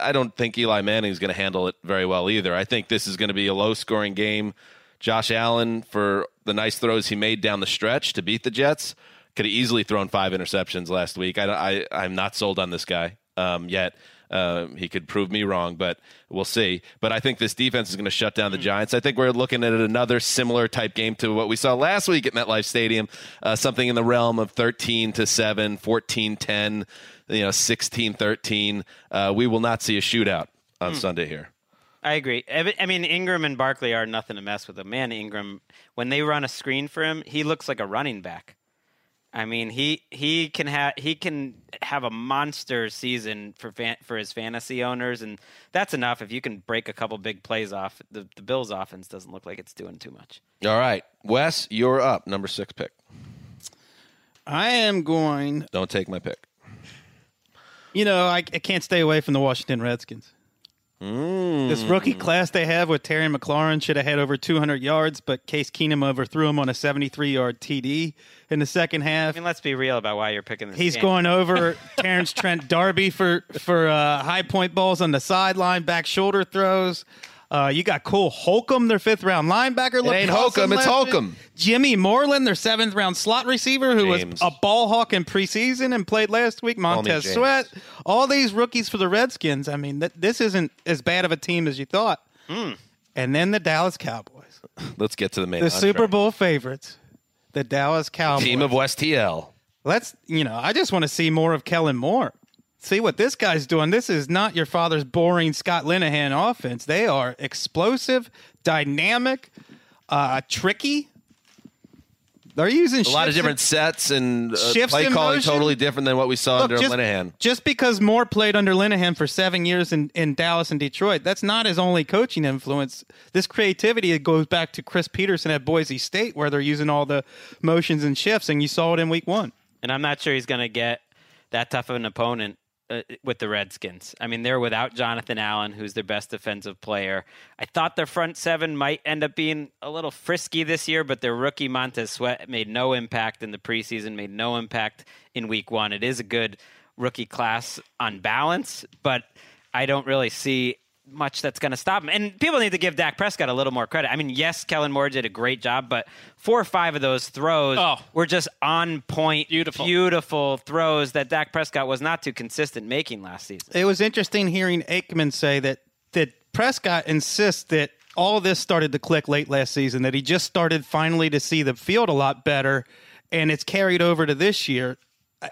I don't think Eli Manning is going to handle it very well either. I think this is going to be a low scoring game. Josh Allen, for the nice throws he made down the stretch to beat the Jets, could have easily thrown five interceptions last week. I, I, I'm not sold on this guy um, yet. Um, he could prove me wrong, but we'll see. But I think this defense is going to shut down the Giants. I think we're looking at another similar type game to what we saw last week at MetLife Stadium, uh, something in the realm of 13 to 7, 14 10, you know, 16 13. Uh, we will not see a shootout on Sunday here. I agree. I I mean, Engram and Barkley are nothing to mess with. A man, Engram, when they run a screen for him, he looks like a running back. I mean, he he can have he can have a monster season for fan, for his fantasy owners, and that's enough. If you can break a couple big plays off, the the Bills' offense doesn't look like it's doing too much. All right. Wes, you're up. Number six pick. I am going. Don't take my pick. You know, I, I can't stay away from the Washington Redskins. This rookie class they have with Terry McLaurin should have had over 200 yards, but Case Keenum overthrew him on a 73 yard TD in the second half. I mean, let's be real about why you're picking this. He's game. going over [laughs] Terrence Trent Darby for for uh, high point balls on the sideline, back shoulder throws. Uh, you got Cole Holcomb, their fifth round linebacker. It ain't Holcomb, it's. Holcomb. Jimmy Moreland, their seventh round slot receiver, who James. was a ball hawk in preseason and played last week. Montez James. Sweat, all these rookies for the Redskins. I mean, th- this isn't as bad of a team as you thought. Hmm. And then the Dallas Cowboys, [laughs] Let's get to the main. the entree. Super Bowl favorites, the Dallas Cowboys. team of West TL. Let's, you know, I just want to see more of Kellen Moore. See what this guy's doing. This is not your father's boring Scott Linehan offense. They are explosive, dynamic, uh, tricky. They're using A lot of different in- sets and uh, Shifts play in calling motion. totally different than what we saw Look, under just, Linehan. just because Moore played under Linehan for seven years in, in Dallas and Detroit, that's not his only coaching influence. This creativity it goes back to Chris Petersen at Boise State, where they're using all the motions and shifts, and you saw it in Week One. and I'm not sure he's going to get that tough of an opponent uh, with the Redskins. I mean, they're without Jonathan Allen, who's their best defensive player. I thought their front seven might end up being a little frisky this year, but their rookie Montez Sweat made no impact in the preseason, made no impact in week one. It is a good rookie class on balance, but I don't really see much that's going to stop him. And people need to give Dak Prescott a little more credit. I mean, yes, Kellen Moore did a great job, but four or five of those throws Oh. were just on point, Beautiful. beautiful throws that Dak Prescott was not too consistent making last season. It was interesting hearing Aikman say that that Prescott insists that all this started to click late last season, that he just started finally to see the field a lot better, and it's carried over to this year.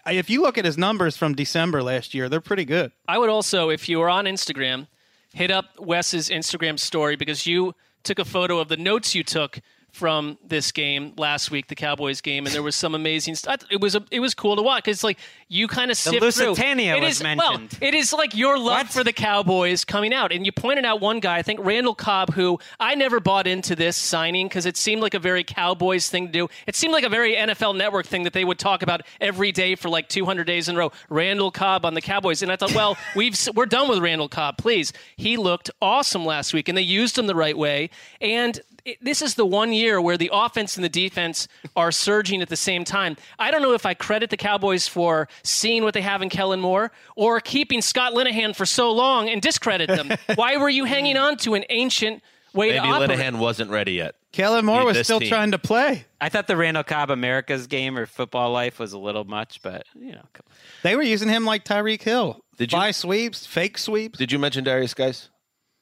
I- If you look at his numbers from December last year, they're pretty good. I would also, if you were on Instagram, hit up Wes's Instagram story because you took a photo of the notes you took from this game last week, the Cowboys game, and there was some amazing stuff. It was a, it was cool to watch because like you kind of sift through. Lusitania It was is- mentioned. Well, it is like your love What? for the Cowboys coming out, and you pointed out one guy, I think Randall Cobb, who I never bought into this signing because it seemed like a very Cowboys thing to do. It seemed like a very NFL Network thing that they would talk about every day for like 200 days in a row. Randall Cobb on the Cowboys, and I thought, well, [laughs] we've we're done with Randall Cobb. Please, he looked awesome last week, and they used him the right way. And it, this is the one year where the offense and the defense are surging at the same time. I don't know if I credit the Cowboys for seeing what they have in Kellen Moore or keeping Scott Linehan for so long and discredit them. [laughs] Why were you hanging on to an ancient way Maybe to operate? Linehan wasn't ready yet. Kellen Moore was still team. trying to play. I thought the Randall Cobb America's game or football life was a little much, but you know, come on. They were using him like Tyreek Hill. Did you- Buy sweeps, fake sweeps? Did you mention Derrius Guice?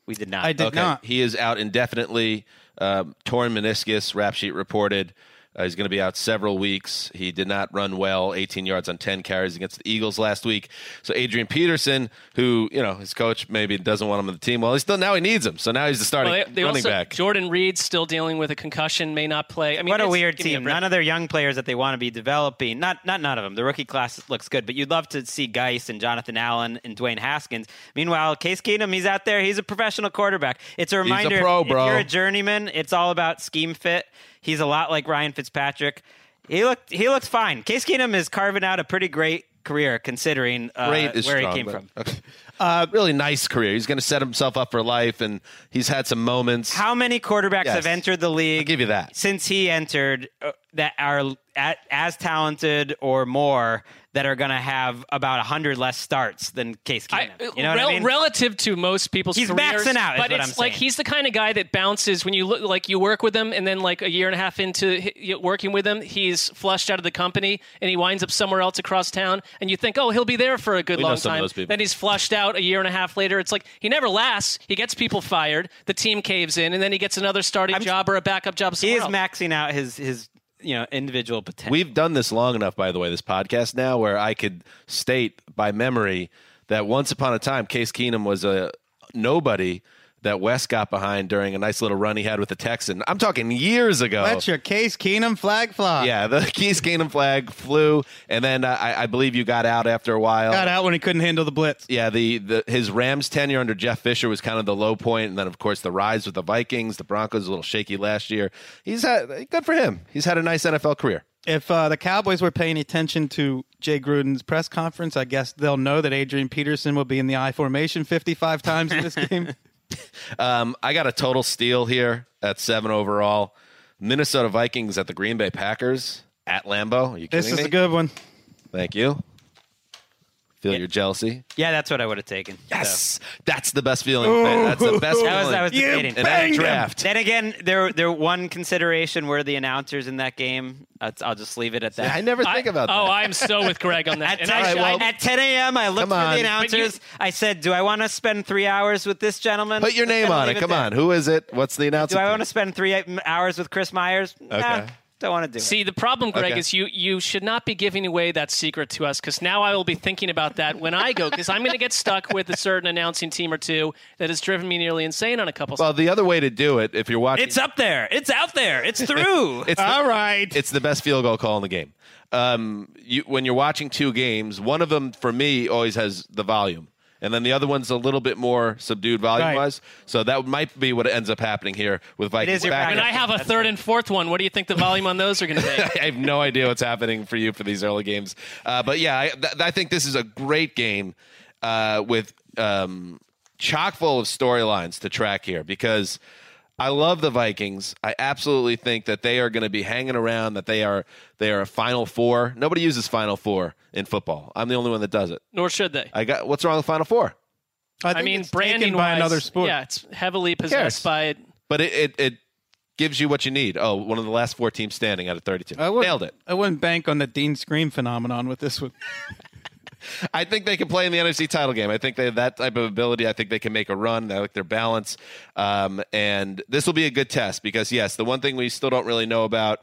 we did not. I did okay. not. He is out indefinitely. Um, torn meniscus. Rap sheet reported. Uh, he's going to be out several weeks. He did not run well, 18 yards on 10 carries against the Eagles last week. So Adrian Peterson, who you know his coach maybe doesn't want him on the team, well, he still now he needs him. So now he's the starting Well, they, they running also, back. Jordan Reed still dealing with a concussion, may not play. I mean, what a weird give me a team. None of their young players that they want to be developing. Not not none of them. The rookie class looks good, but you'd love to see Guice and Jonathan Allen and Dwayne Haskins. Meanwhile, Case Keenum, he's out there. He's a professional quarterback. It's a a reminder. pro, if bro. you're a journeyman, it's all about scheme fit. He's a lot like Ryan Fitzpatrick. He looked he looked fine. Case Keenum is carving out a pretty great career considering uh, Great where strong, he came but- from. [laughs] Okay. Uh, really nice career. He's going to set himself up for life, and he's had some moments. How many quarterbacks Yes. have entered the league? I'll give you that. since he entered uh, that are at, as talented or more that are going to have about 100 less starts than Case I, Keenum. you know rel- what I mean? relative to most people's He's careers, maxing out, is but what it's I'm like saying. he's the kind of guy that bounces when you look like you work with him, and then like a year and a half into working with him, he's flushed out of the company and he winds up somewhere else across town, and you think, oh, he'll be there for a good We know long some of time. those people. Then he's flushed out a year and a half later. It's like he never lasts. He gets people fired, the team caves in, and then he gets another starting job or a backup job he is else. maxing out his his you know individual potential. We've done this long enough, by the way, this podcast now, where I could state by memory that once upon a time, Case Keenum was a nobody that Wes got behind during a nice little run he had with the Texan. I'm talking years ago. That's your Case Keenum flag fly. yeah, the [laughs] Case Keenum flag flew, and then uh, I, I believe you got out after a while. Got out when he couldn't handle the blitz. Yeah, the, the his Rams tenure under Jeff Fisher was kind of the low point, and then of course the rise with the Vikings. The Broncos a little shaky last year. He's had good for him. He's had a nice NFL career. If uh, the Cowboys were paying attention to Jay Gruden's press conference, I guess they'll know that Adrian Peterson will be in the I formation 55 times in this [laughs] game. Um, I got a total steal here at seven overall. Minnesota Vikings at the Green Bay Packers at Lambeau. Are you kidding this is me? a good one. Thank you. Feel your jealousy. Yeah, that's what I would have taken. Yes, that's the best feeling. That's the best [laughs] That feeling. was, I was You debating. In any draft. Then again, there there one consideration were the announcers in that game. That's, I'll just leave it at that. I never think about oh, that. Oh, I'm so with Gregg on that. [laughs] At And 10, I- I- at 10 a.m., I looked for the announcers. I said, "Do I want to spend three hours with this gentleman? Put your name on leave it. Come there. on. Who is it? What's the announcer? Do I want to spend three hours with Chris Myers? Nah, Okay. Don't want to do it. See, the problem, Gregg, Okay. is you you should not be giving away that secret to us because now I will be thinking about that when I go because I'm going to get stuck with a certain announcing team or two that has driven me nearly insane on a couple. Well, the other way to do it, if you're watching, It's up there. It's out there. It's through. [laughs] It's All right. It's the best field goal call in the game. Um, you, when you're watching two games, one of them for me always has the volume, and then the other one's a little bit more subdued volume Right. wise. So that might be what ends up happening here with Vikings. is your back. and I have a third and fourth one. What do you think the volume on those are going to be? [laughs] I have no idea what's happening for you for these early games. Uh, but yeah, I, th- I think this is a great game uh, with um, chock full of storylines to track here because I love the Vikings. I absolutely think that they are going to be hanging around. That they are they are a Final Four. Nobody uses Final Four in football. I'm the only one that does it. Nor should they. I got what's wrong with Final Four? I, I, mean, it's branding taken by wise, another sport. Yeah, it's heavily possessed by. It. But it, it it gives you what you need. Oh, one of the last four teams standing out of 32. I wouldn't- Nailed it. I wouldn't bank on the Dean Scream phenomenon with this one. [laughs] [laughs] I think they can play in the NFC title game. I think they have that type of ability. I think they can make a run. I like their balance. Um, and this will be a good test because, yes, the one thing we still don't really know about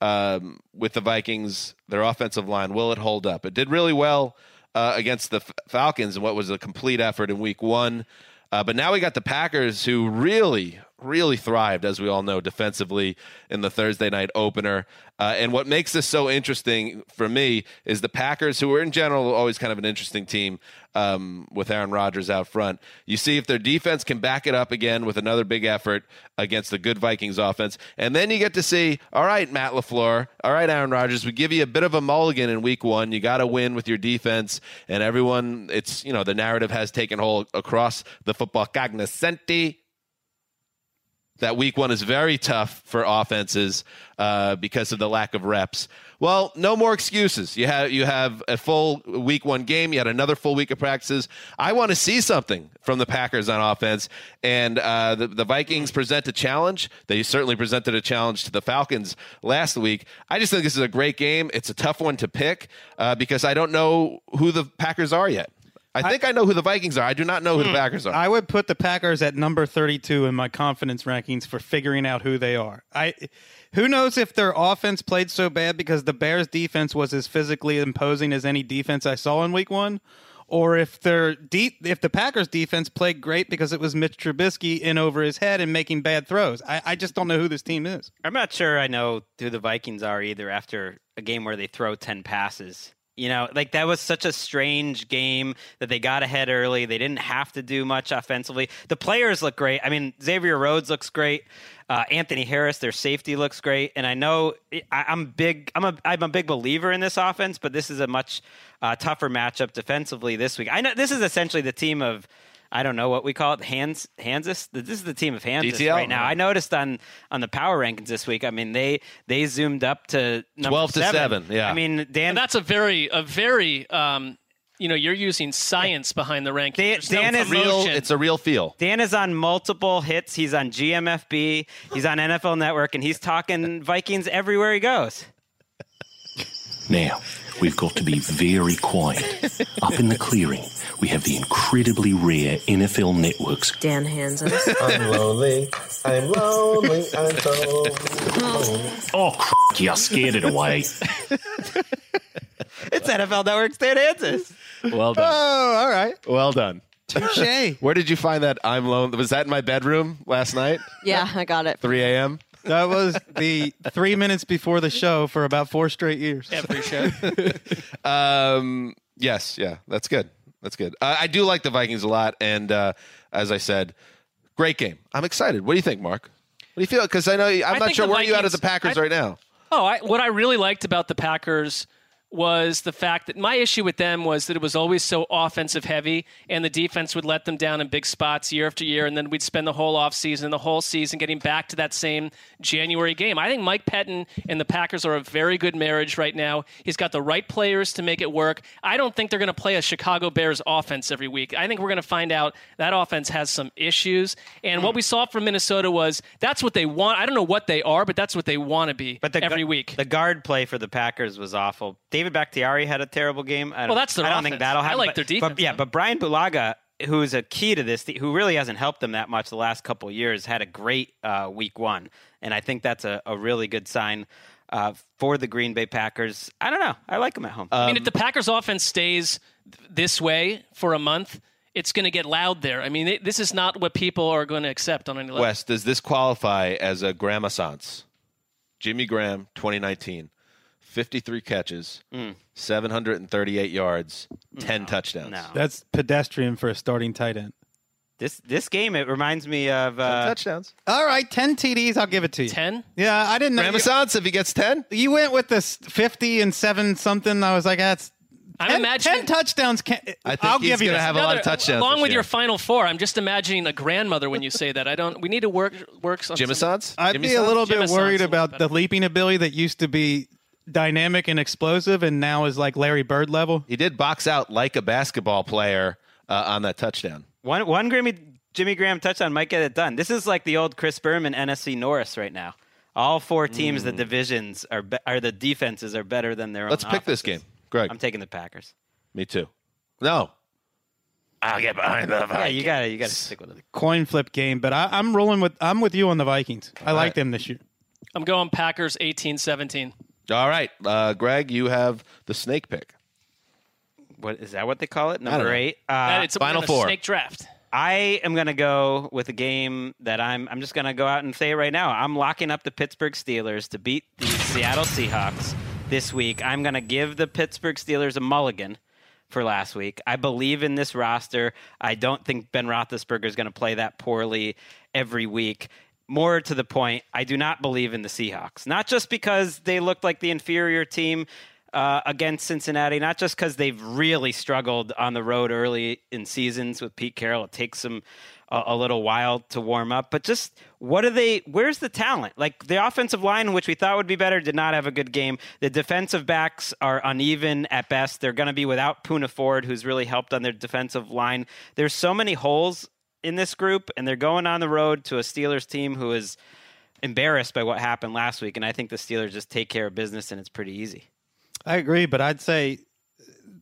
um, with the Vikings, their offensive line, will it hold up? It did really well uh, against the Falcons and what was a complete effort in week one. Uh, but now we got the Packers who really, really thrived, as we all know, defensively in the Thursday night opener. Uh, and what makes this so interesting for me is the Packers, who are in general always kind of an interesting team um, with Aaron Rodgers out front. You see if their defense can back it up again with another big effort against the good Vikings offense. And then you get to see, all right, Matt LaFleur, all right, Aaron Rodgers, we give you a bit of a mulligan in week one. You got to win with your defense. And everyone, it's, you know, the narrative has taken hold across the football cognoscenti that week one is very tough for offenses uh, because of the lack of reps. Well, no more excuses. You have you have a full week one game. You had another full week of practices. I want to see something from the Packers on offense, and uh, the, the Vikings present a challenge. They certainly presented a challenge to the Falcons last week. I just think this is a great game. It's a tough one to pick uh, because I don't know who the Packers are yet. I think I, know who the Vikings are. I do not know who the hmm. Packers are. I would put the Packers at number 32 in my confidence rankings for figuring out who they are. I who knows if their offense played so bad because the Bears defense was as physically imposing as any defense I saw in week 1 or if their deep if the Packers defense played great because it was Mitch Trubisky in over his head and making bad throws. I, I just don't know who this team is. I'm not sure I know who the Vikings are either after a game where they throw 10 passes. You know, like that was such a strange game that they got ahead early. They didn't have to do much offensively. The players look great. I mean, Xavier Rhodes looks great. Uh, Anthony Harris, their safety looks great. And I know I, I'm big. I'm a I'm a big believer in this offense, but this is a much uh, tougher matchup defensively this week. I know this is essentially the team of. I don't know what we call it. Hands, Hanzus. This is the team of Hanzus DTL? right now. I noticed on on the power rankings this week. I mean, they they zoomed up to number 12 to seven, yeah. I mean, Dan. And that's a very a very um, you know you're using science behind the rankings. Dan- There's no is real. It's a real feel. Dan is on multiple hits. He's on GMFB. He's on NFL Network, and he's talking Vikings everywhere he goes. Now, we've got to be very quiet. Up in the clearing, we have the incredibly rare NFL Network's Dan Hanzus. I'm lonely. I'm lonely. I'm so lonely. Oh, cr- you scared it away. It's NFL Network's Dan Hanzus. Well done. Oh, all right. Well done. Touche. Where did you find that? I'm lonely. Was that in my bedroom last night? yeah, I got it. 3 a.m. That was the three minutes before the show for about four straight years. every show. [laughs] Um, yes, yeah, that's good. That's good. Uh, I do like the Vikings a lot, and uh, as I said, great game. I'm excited. What do you think, Marc? What do you feel? Because I know I'm I not sure where are you at at the Packers I- right now. Oh, I, what I really liked about the Packers was the fact that my issue with them was that it was always so offensive heavy and the defense would let them down in big spots year after year and then we'd spend the whole offseason the whole season getting back to that same January game. I think Mike Pettine and the Packers are a very good marriage right now. He's got the right players to make it work. I don't think they're going to play a Chicago Bears offense every week. I think we're going to find out that offense has some issues and what we saw from Minnesota was that's what they want. I don't know what they are, but that's what they want to be But the every week. the guard play for the Packers was awful. David Bakhtiari had a terrible game. I don't, Well, that's their I don't think that'll happen. I happen. like but- their defense, But, yeah, but Brian Bulaga, who's a key to this, who really hasn't helped them that much the last couple of years, had a great uh, week one, and I think that's a, a really good sign. Uh, for the Green Bay Packers, I don't know. I like them at home. I mean, if the Packers offense stays this way for a month, it's going to get loud there. I mean, it, this is not what people are going to accept on any level. Wes, does this qualify as a Gramassance? Jimmy Graham, 2019, 53 catches, Mm. 738 yards, 10 touchdowns. No. That's pedestrian for a starting tight end. This this game it reminds me of uh, touchdowns. All right, 10 TDs, I'll give it to you. 10? Yeah, I didn't know. Gramassance, if he gets 10? You went with this 50 and 7 something. I was like, that's. I'm 10, imagining 10 touchdowns. Can, I think I'll he's give you gonna this. have a lot of touchdowns Along with year. your final four, I'm just imagining a grandmother when you say that. I don't. We need to work works on some- Jimassance? I'd Jimmy be a Sons? little bit Jimmy worried Sons a about the leaping ability that used to be dynamic and explosive and now is like Larry Bird level. He did box out like a basketball player uh, on that touchdown. One one Grammy Jimmy Graham touchdown might get it done. This is like the old Chris Berman NFC Norris right now. All four teams, the divisions are be- are the defenses are better than their own. Mm. Let's pick this game. Gregg. I'm taking the Packers. Me too. No. I'll get behind the Yeah, you got to you got to stick with it. Coin flip game, but I, I'm rolling with I'm with you on the Vikings. I like right. them this year. I'm going Packers 18-17. All right. Uh, Gregg, you have the snake pick. What is that? What they call it? Number know. eight. Uh, it's Final a four. snake draft. I am going to go with a game that I'm. I'm just going to go out and say it right now. I'm locking up the Pittsburgh Steelers to beat the Seattle Seahawks this week. I'm going to give the Pittsburgh Steelers a mulligan for last week. I believe in this roster. I don't think Ben Roethlisberger is going to play that poorly every week. More to the point, I do not believe in the Seahawks. Not just because they looked like the inferior team uh, against Cincinnati, not just because they've really struggled on the road early in seasons with Pete Carroll. It takes them a, a little while to warm up, but just what are they? Where's the talent? Like the offensive line, which we thought would be better, did not have a good game. The defensive backs are uneven at best. They're going to be without Poona Ford, who's really helped on their defensive line. There's so many holes in this group, and they're going on the road to a Steelers team who is embarrassed by what happened last week. And I think the Steelers just take care of business, and it's pretty easy. I agree, but I'd say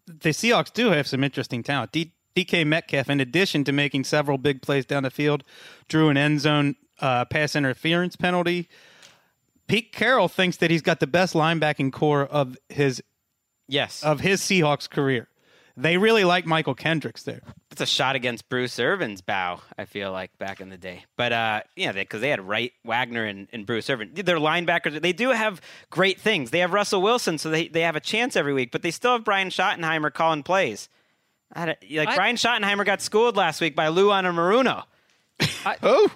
the Seahawks do have some interesting talent. D- DK Metcalf, in addition to making several big plays down the field, drew an end zone uh, pass interference penalty. Pete Carroll thinks that he's got the best linebacking corps of his Yes. of his Seahawks career. They really like Mychal Kendricks there. it's a shot against Bruce Irvin's bow. I feel like back in the day, but uh, yeah, because they, had Wright, Wagner, and, and Bruce Irvin. Their linebackers, they do have great things. They have Russell Wilson, so they, they have a chance every week. But they still have Brian Schottenheimer calling plays. I don't- like I- Brian Schottenheimer got schooled last week by Lou Maruno. Who?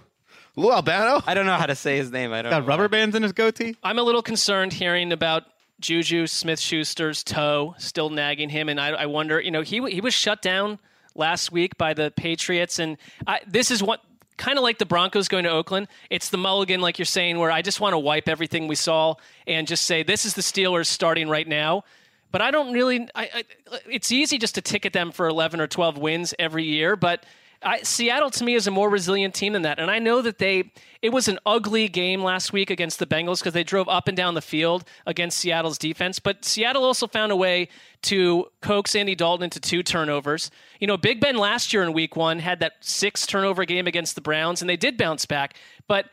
Lou Albano? I don't know how to say his name. I don't. Got know rubber why. bands in his goatee. I'm a little concerned hearing about Juju Smith Schuster's toe still nagging him, and I, I wonder, you know, he he was shut down last week by the Patriots, and I, this is what kind of like the Broncos going to Oakland. It's the mulligan, like you're saying, where I just want to wipe everything we saw and just say this is the Steelers starting right now. But I don't really. I, I, it's easy just to ticket them for 11 or 12 wins every year, but. I, Seattle to me is a more resilient team than that, and I know that they. It was an ugly game last week against the Bengals because they drove up and down the field against Seattle's defense. But Seattle also found a way to coax Andy Dalton into two turnovers. You know, Big Ben last year in Week One had that six turnover game against the Browns, and they did bounce back. But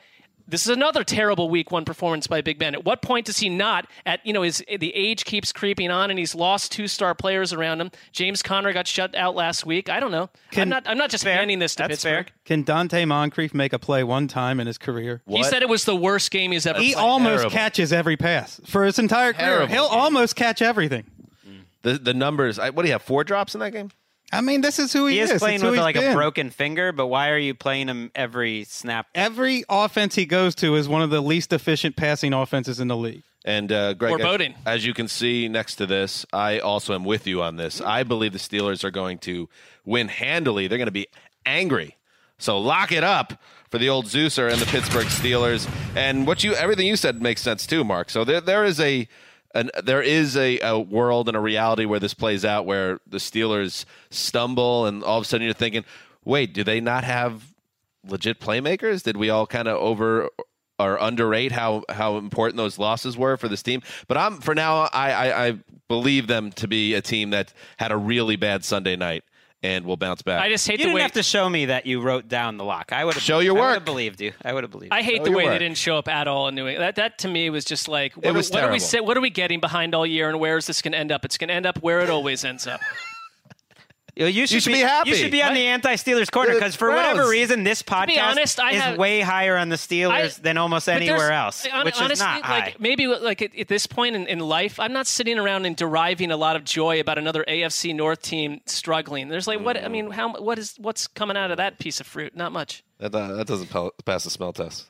this is another terrible week one performance by Big Ben. At what point does he not at you know his the age keeps creeping on and he's lost two star players around him. James Conner got shut out last week. I don't know. I'm not I'm not just handing this to That's Pittsburgh. fair. Can Donte Moncrief make a play one time in his career? He said it was the worst game he's ever He played. almost Terrible. catches every pass for his entire career. He'll game. almost catch everything. The the numbers. I, what do you have? Four drops in that game? I mean, this is who he, He is It's playing who with he's like a broken finger, but why are you playing him every snap? Every offense he goes to is one of the least efficient passing offenses in the league. And uh, Greg, as, as you can see next to this, I also am with you on this. I believe the Steelers are going to win handily. They're going to be angry. So lock it up for the old Zeuser and the Pittsburgh Steelers. And what you everything you said makes sense too, Marc. So there there is a an, there is a, a world and a reality where this plays out where the Steelers stumble and all of a sudden you're thinking, wait, do they not have legit playmakers? Did we all kind of over or underrate how how important those losses were for this team? But I'm for now I, I, I believe them to be a team that had a really bad Sunday night and we'll bounce back. I just hate you the didn't way have to show me that you wrote down the lock. I would have Show your I would work. have believed you. I would have believed. I hate you. the way they didn't show up at all in New England. That, that to me was just like, what, was are, what are we terrible. what are we getting behind all year, and where is this going to end up? It's going to end up where it always ends up. You, you should, should be happy. You should be on the anti-Steelers corner because for whatever reason, this podcast be honest, I is have- way higher on the Steelers I- than almost anywhere else, hon- which honestly, is not high. like maybe like at, at this point in, in life, I'm not sitting around and deriving a lot of joy about another AFC North team struggling. There's like what I mm. mean, how what is what's coming out of that piece of fruit? Not much. that, that doesn't pass the smell test.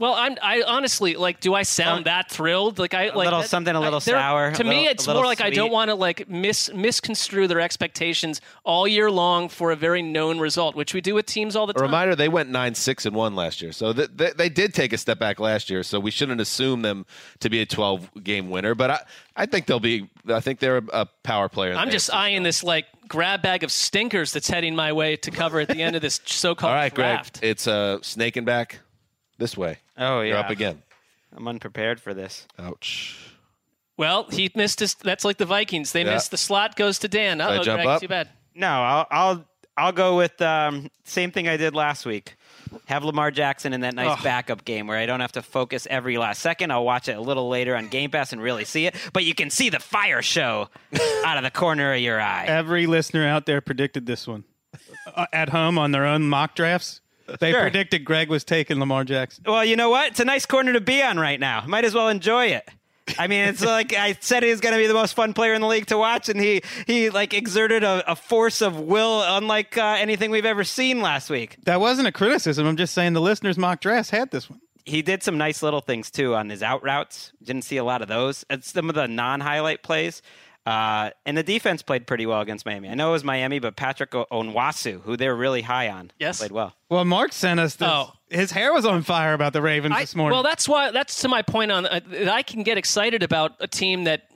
Well, I'm I honestly like. Do I sound that thrilled? Like I like little something a I- little they're- sour, To a me, it's a little more like I don't want to like mis misconstrue their expectations all year long for a very known result, which we do with teams all the A time. reminder: they went nine six and one last year, so th- they, they did take a step back last year. So we shouldn't assume them to be a twelve game winner. But I, I think they'll be. I think they're a, a power player. I'm just AFC. eyeing this like grab bag of stinkers that's heading my way to cover at the end of this [laughs] so-called All right, Gregg. draft. It's uh, snaking back this way. Oh yeah, You're up again. I'm unprepared for this. Ouch. Well, he missed his. That's like the Vikings. They Yeah. missed the slot. Goes to Dan. I Oh, jump Gregg, up? too bad. No, I'll I'll I'll go with um, same thing I did last week. Have Lamar Jackson in that nice Ugh. backup game where I don't have to focus every last second. I'll watch it a little later on Game Pass and really see it, but you can see the fire show [laughs] out of the corner of your eye. Every listener out there predicted this one uh, at home on their own mock drafts. They Sure. predicted Gregg was taking Lamar Jackson. Well, you know what? It's a nice corner to be on right now. Might as well enjoy it. I mean, it's [laughs] like I said he was going to be the most fun player in the league to watch, and he he like exerted a, a force of will unlike uh, anything we've ever seen last week. That wasn't a criticism. I'm just saying the listeners' mock drafts had this one. He did some nice little things too on his out routes. Didn't see a lot of those. It's some of the non-highlight plays. Uh, and the defense played pretty well against Miami. I know it was Miami, but Patrick O- Onwuasor, who they're really high on, Yes. played well. Well, Marc sent us this. Oh. His hair was on fire about the Ravens I- this morning. Well, that's why. That's to my point on uh, that I can get excited about a team that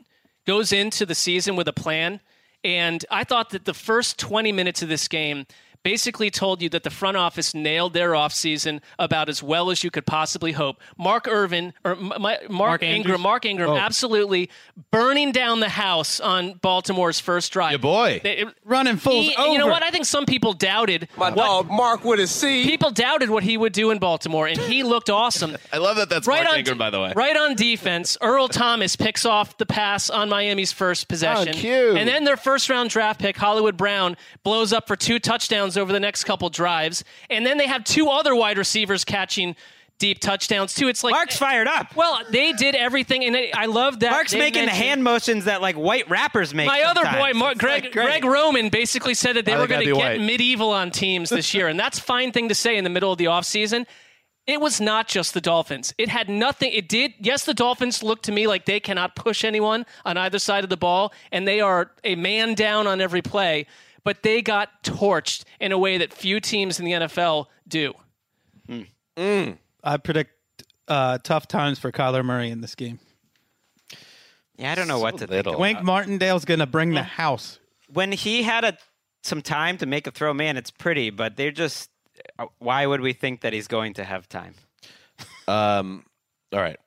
goes into the season with a plan. And I thought that the first 20 minutes of this game basically told you that the front office nailed their offseason about as well as you could possibly hope. Mark Irvin or M- my, Mark, Mark Ingram, Mark Ingram, Oh. absolutely burning down the house on Baltimore's first drive. Your boy. They- it- Running fools he- over. You know what? I think some people doubted My what- dog Marc with a C. People doubted what he would do in Baltimore, and he looked awesome. [laughs] I love that. That's right Mark on, Ingram, by the way. Right on defense, Earl Thomas picks off the pass on Miami's first possession. Oh, cute. And then their first round draft pick, Hollywood Brown, blows up for two touchdowns over the next couple drives. And then they have two other wide receivers catching deep touchdowns too. It's like Marc's fired up. Well, they did everything, and I love that. Marc's making the hand motions that like white rappers make. my other boy. Mark, Greg, like. Greg Roman, basically said that they I were going to get white. medieval on teams this year, and that's a fine thing to say in the middle of the offseason. It was not just the Dolphins. It had nothing. It did. Yes, the Dolphins look to me like they cannot push anyone on either side of the ball, and they are a man down on every play. But they got torched in a way that few teams in the NFL do. I predict uh, tough times for Kyler Murray in this game. Yeah, I don't know what to think. little. Wink Martindale's going to bring the house. when he had a some time to make a throw, man, it's pretty, but they're just. uh, Why would we think that he's going to have time? Um, all right.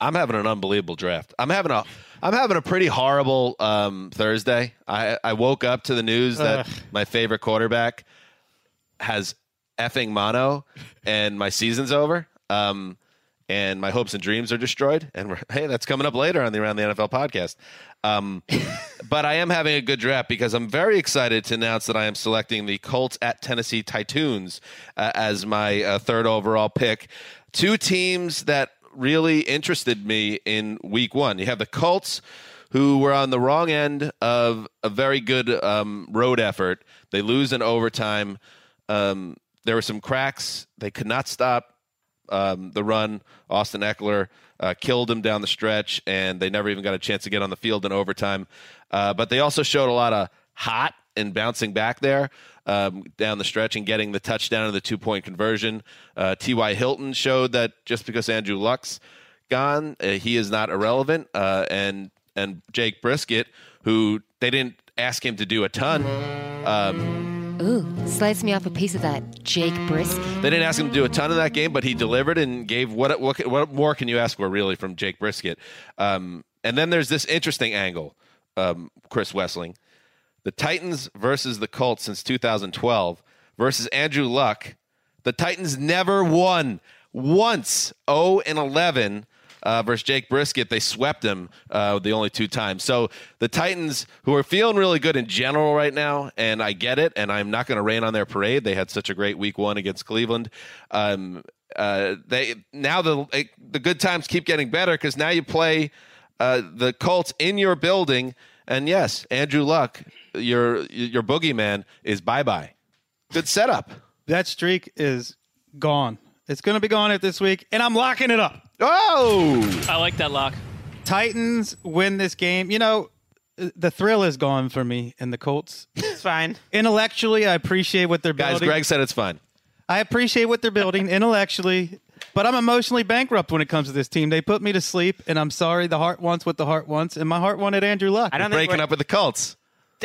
I'm having an unbelievable draft. I'm having a I'm having a pretty horrible um, Thursday. I, I woke up to the news that Ugh. my favorite quarterback has effing mono and my season's over. Um, and my hopes and dreams are destroyed. And we're, hey, that's coming up later on the Around the NFL podcast. Um, [laughs] but I am having a good draft because I'm very excited to announce that I am selecting the Colts at Tennessee Titans uh, as my uh, third overall pick. Two teams that really interested me in week one. You have the Colts, who were on the wrong end of a very good um, road effort. They lose in overtime. Um, there were some cracks. They could not stop um, the run. Austin Ekeler uh, killed him down the stretch, and they never even got a chance to get on the field in overtime. Uh, but they also showed a lot of hot and bouncing back there um, down the stretch and getting the touchdown and the two point conversion. Uh, T.Y. Hilton showed that just because Andrew Luck's gone, uh, he is not irrelevant. Uh, and and Jake Brisket, who they didn't ask him to do a ton. Um, Ooh, slice me off a piece of that Jake Brisket. they didn't ask him to do a ton in that game, but he delivered and gave what what, what more can you ask for really from Jake Brisket? Um, and then there's this interesting angle, um, Chris Wesseling, the Titans versus the Colts since 2012 versus Andrew Luck. The Titans never won once. 0 and 11 uh, versus Jake Brisket. They swept him uh, the only two times. So the Titans, who are feeling really good in general right now, and I get it, and I'm not going to rain on their parade. They had such a great week one against Cleveland. Um, uh, they now the the good times keep getting better because now you play uh, the Colts in your building, and yes, Andrew Luck, your your boogeyman, is bye bye. Good setup. That streak is gone. It's going to be gone at this week, and I'm locking it up. Oh, I like that lock. Titans win this game. You know, the thrill is gone for me in the Colts. It's fine. Intellectually, I appreciate what they're Guys, building. Greg said it's fine. I appreciate what they're building intellectually, but I'm emotionally bankrupt when it comes to this team. They put me to sleep, and I'm sorry. The heart wants what the heart wants, and my heart wanted Andrew Luck. I don't think Breaking we're- up with the Colts.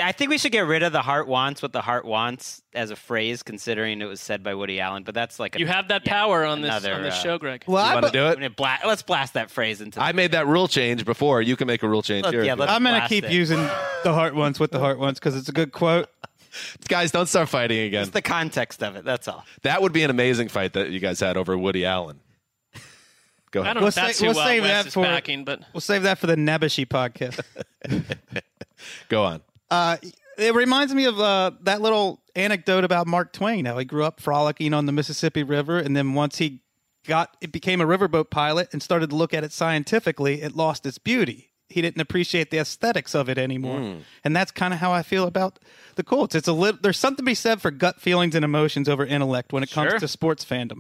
I think we should get rid of the heart wants what the heart wants as a phrase, considering it was said by Woody Allen. But that's like a, You have that yeah, power on this another, on this uh, show, Greg. Well, You I want to do it? bla- let's blast that phrase into. I made that rule change before. You can make a rule change Let- here. yeah, let's- I'm going to keep it. using the heart wants what the heart wants because it's a good quote. Want. [laughs] Guys, don't start fighting again. It's the context of it. That's all. That would be an amazing fight that you guys had over Woody Allen. Go ahead. I ahead. don't know We'll if that's sa- who we'll uh, save Wes that is for- backing, but We'll save that for the Nebushi podcast. [laughs] Go on. Uh, it reminds me of uh, that little anecdote about Mark Twain, how he grew up frolicking on the Mississippi River, and then once he got it became a riverboat pilot and started to look at it scientifically, it lost its beauty. He didn't appreciate the aesthetics of it anymore, hmm. and that's kind of how I feel about the Colts. It's a little there's something to be said for gut feelings and emotions over intellect when it comes Sure. to sports fandom.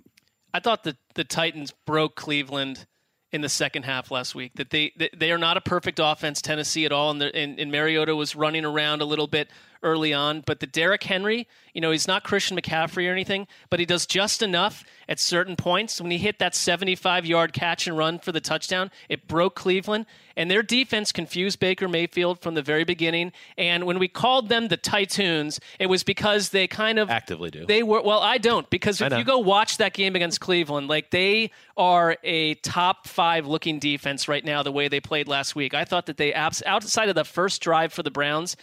I thought that the Titans broke Cleveland in the second half last week. That they that they are not a perfect offense, Tennessee at all, and, the- and, and Mariota was running around a little bit early on. But the Derrick Henry, you know, he's not Christian McCaffrey or anything, but he does just enough at certain points. When he hit that 75 yard catch and run for the touchdown, it broke Cleveland. And their defense confused Baker Mayfield from the very beginning. And when we called them the Titans, it was because they kind of Actively do. they were well, I don't because if you go watch that game against Cleveland, like they are a top five looking defense right now. The way they played last week, I thought that they outside of the first drive for the Browns,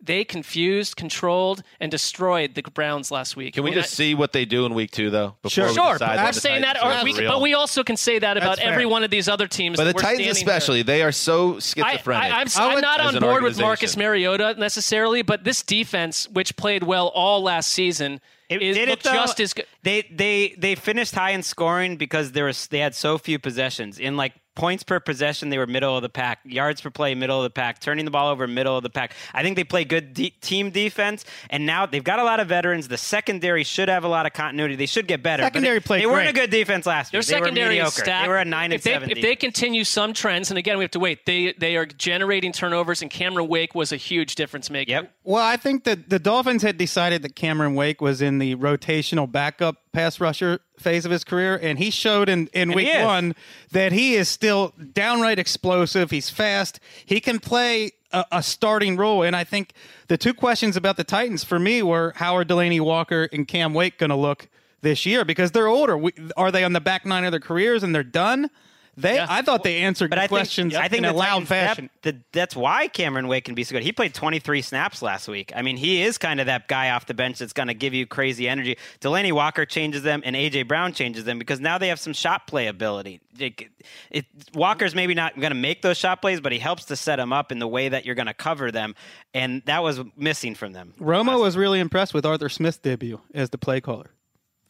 they confused, controlled, and destroyed the Browns last week. Can we When just I- see what they do in week two, though? Before Sure. we Sure, I'm saying that, Titans or we, but we also can say that about every one of these other teams. But that the we're Titans, standing here. especially, they are so I, schizophrenic. I, I'm, I I'm not on board with. Marcus Mariota necessarily, but this defense, which played well all last season, It is did it though. just as good. They they they finished high in scoring because there was they had so few possessions. In like points per possession, they were middle of the pack. Yards per play, middle of the pack. Turning the ball over, middle of the pack. I think they play good de- team defense, and now they've got a lot of veterans. The secondary should have a lot of continuity. They should get better. but Secondary they, played They weren't a good defense last Their year. They were secondary mediocre. stacked. They were a nine and if they, seven. If they continue some trends, and again, we have to wait. They they are generating turnovers, and Cameron Wake was a huge difference maker. Yep. Well, I think that the Dolphins had decided that Cameron Wake was in the rotational backup pass rusher phase of his career, and he showed in, in And week one that he is still downright explosive. He's fast. He can play a, a starting role. And I think the two questions about the Titans for me were how are Delanie Walker and Cam Wake going to look this year? Because they're older. We, are they on the back nine of their careers and they're done? They, I thought they answered But the I think, questions I think in a the loud Titans- that- fashion. the- that's why Cameron Wake can be so good. He played 23 snaps last week. I mean, he is kind of that guy off the bench that's going to give you crazy energy. Delanie Walker changes them, and AJ Brown changes them because now they have some shot play ability. It, it, Walker's maybe not going to make those shot plays, but he helps to set them up in the way that you're going to cover them, and that was missing from them. Romo was really impressed with Arthur Smith's debut as the play caller.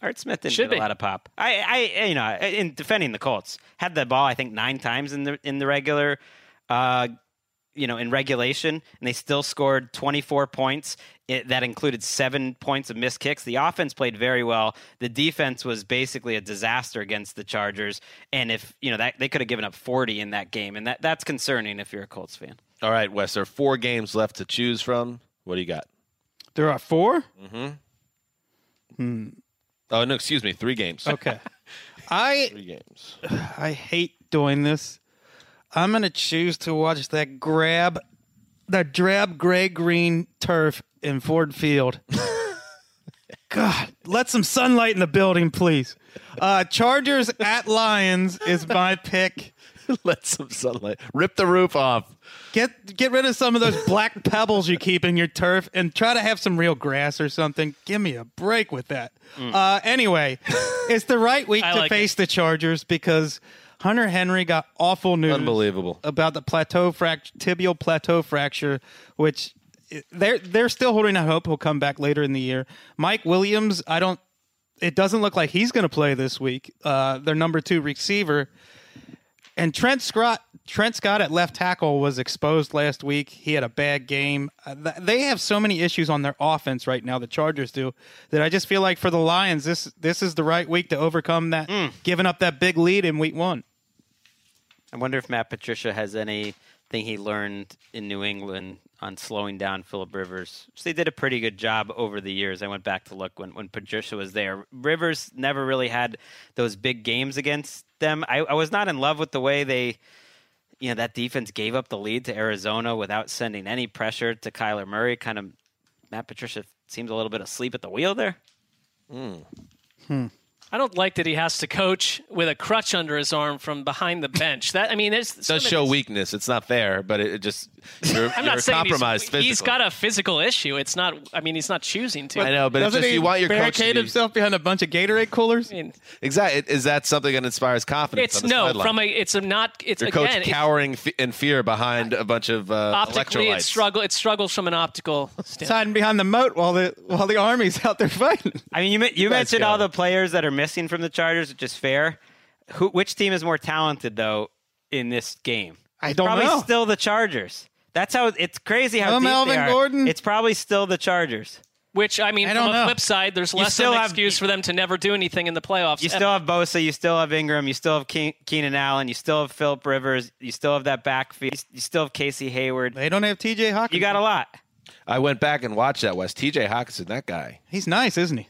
Art Smith didn't Should get be. a lot of pop. I, I, you know, in defending the Colts, had the ball I think nine times in the in the regular uh, you know, in regulation, and they still scored 24 points. It, that included seven points of missed kicks. The offense played very well. The defense was basically a disaster against the Chargers. And if you know that they could have given up 40 in that game, and that that's concerning if you're a Colts fan. All right, Wes. There are four games left to choose from. What do you got? There are four. Mm-hmm. Hmm. Oh no, excuse me. Three games. [laughs] Okay. I Three games. [sighs] I hate doing this. I'm gonna choose to watch that grab, that drab gray green turf in Ford Field. [laughs] God, let some sunlight in the building, please. Uh, Chargers at Lions is my pick. [laughs] let some sunlight. Rip the roof off. Get get rid of some of those black [laughs] pebbles you keep in your turf and try to have some real grass or something. Give me a break with that. Uh, anyway, [laughs] it's the right week I to like face the Chargers because Hunter Henry got awful news Unbelievable. about the plateau fract- tibial plateau fracture, which they're they're still holding out hope he'll come back later in the year. Mike Williams, I don't. It doesn't look like he's going to play this week. Uh, their number two receiver. And Trent Scott, Trent Scott at left tackle was exposed last week. He had a bad game. Uh, th- they have so many issues on their offense right now. The Chargers do that. I just feel like for the Lions, this this is the right week to overcome that, giving up that big lead in week one. I wonder if Matt Patricia has anything he learned in New England on slowing down Philip Rivers. Which they did a pretty good job over the years. I went back to look when, when Patricia was there. Rivers never really had those big games against them. I, I was not in love with the way they, you know, that defense gave up the lead to Arizona without sending any pressure to Kyler Murray. Kind of, Matt Patricia seems a little bit asleep at the wheel there. Hmm. Hmm. I don't like that he has to coach with a crutch under his arm from behind the bench. That I mean, It does show weakness. It's not fair, but it, it just [laughs] you're, I'm you're not saying compromised he's, physically. he's got a physical issue. It's not. I mean, he's not choosing to. I know, but Doesn't just he you want your coach to barricade be- himself behind a bunch of Gatorade coolers? Exactly. Is that something that inspires confidence? It's on the no sideline? from a. It's a not. It's your again. coach it's- cowering f- in fear behind a bunch of uh, optically, electrolytes. it struggle. It struggles from an optical. standpoint. hiding behind the moat while the while the army's out there fighting. I mean, you men- you mentioned go. all the players that are missing from the Chargers, which is fair. Who, which team is more talented though in this game? I don't probably know. Still the Chargers. That's how it's crazy how No deep Melvin they are. Gordon? It's probably still the Chargers. Which I mean, I from don't a know. flip side, there's You less still of an have- excuse for them to never do anything in the playoffs. You still have Bosa, you still have Ingram, you still have Ke- Keenan Allen, you still have Philip Rivers, you still have that backfield, you still have Casey Hayward. They don't have T.J. Hawkins. You got a lot. I went back and watched that. West T.J. Hockenson, that guy. He's nice, isn't he?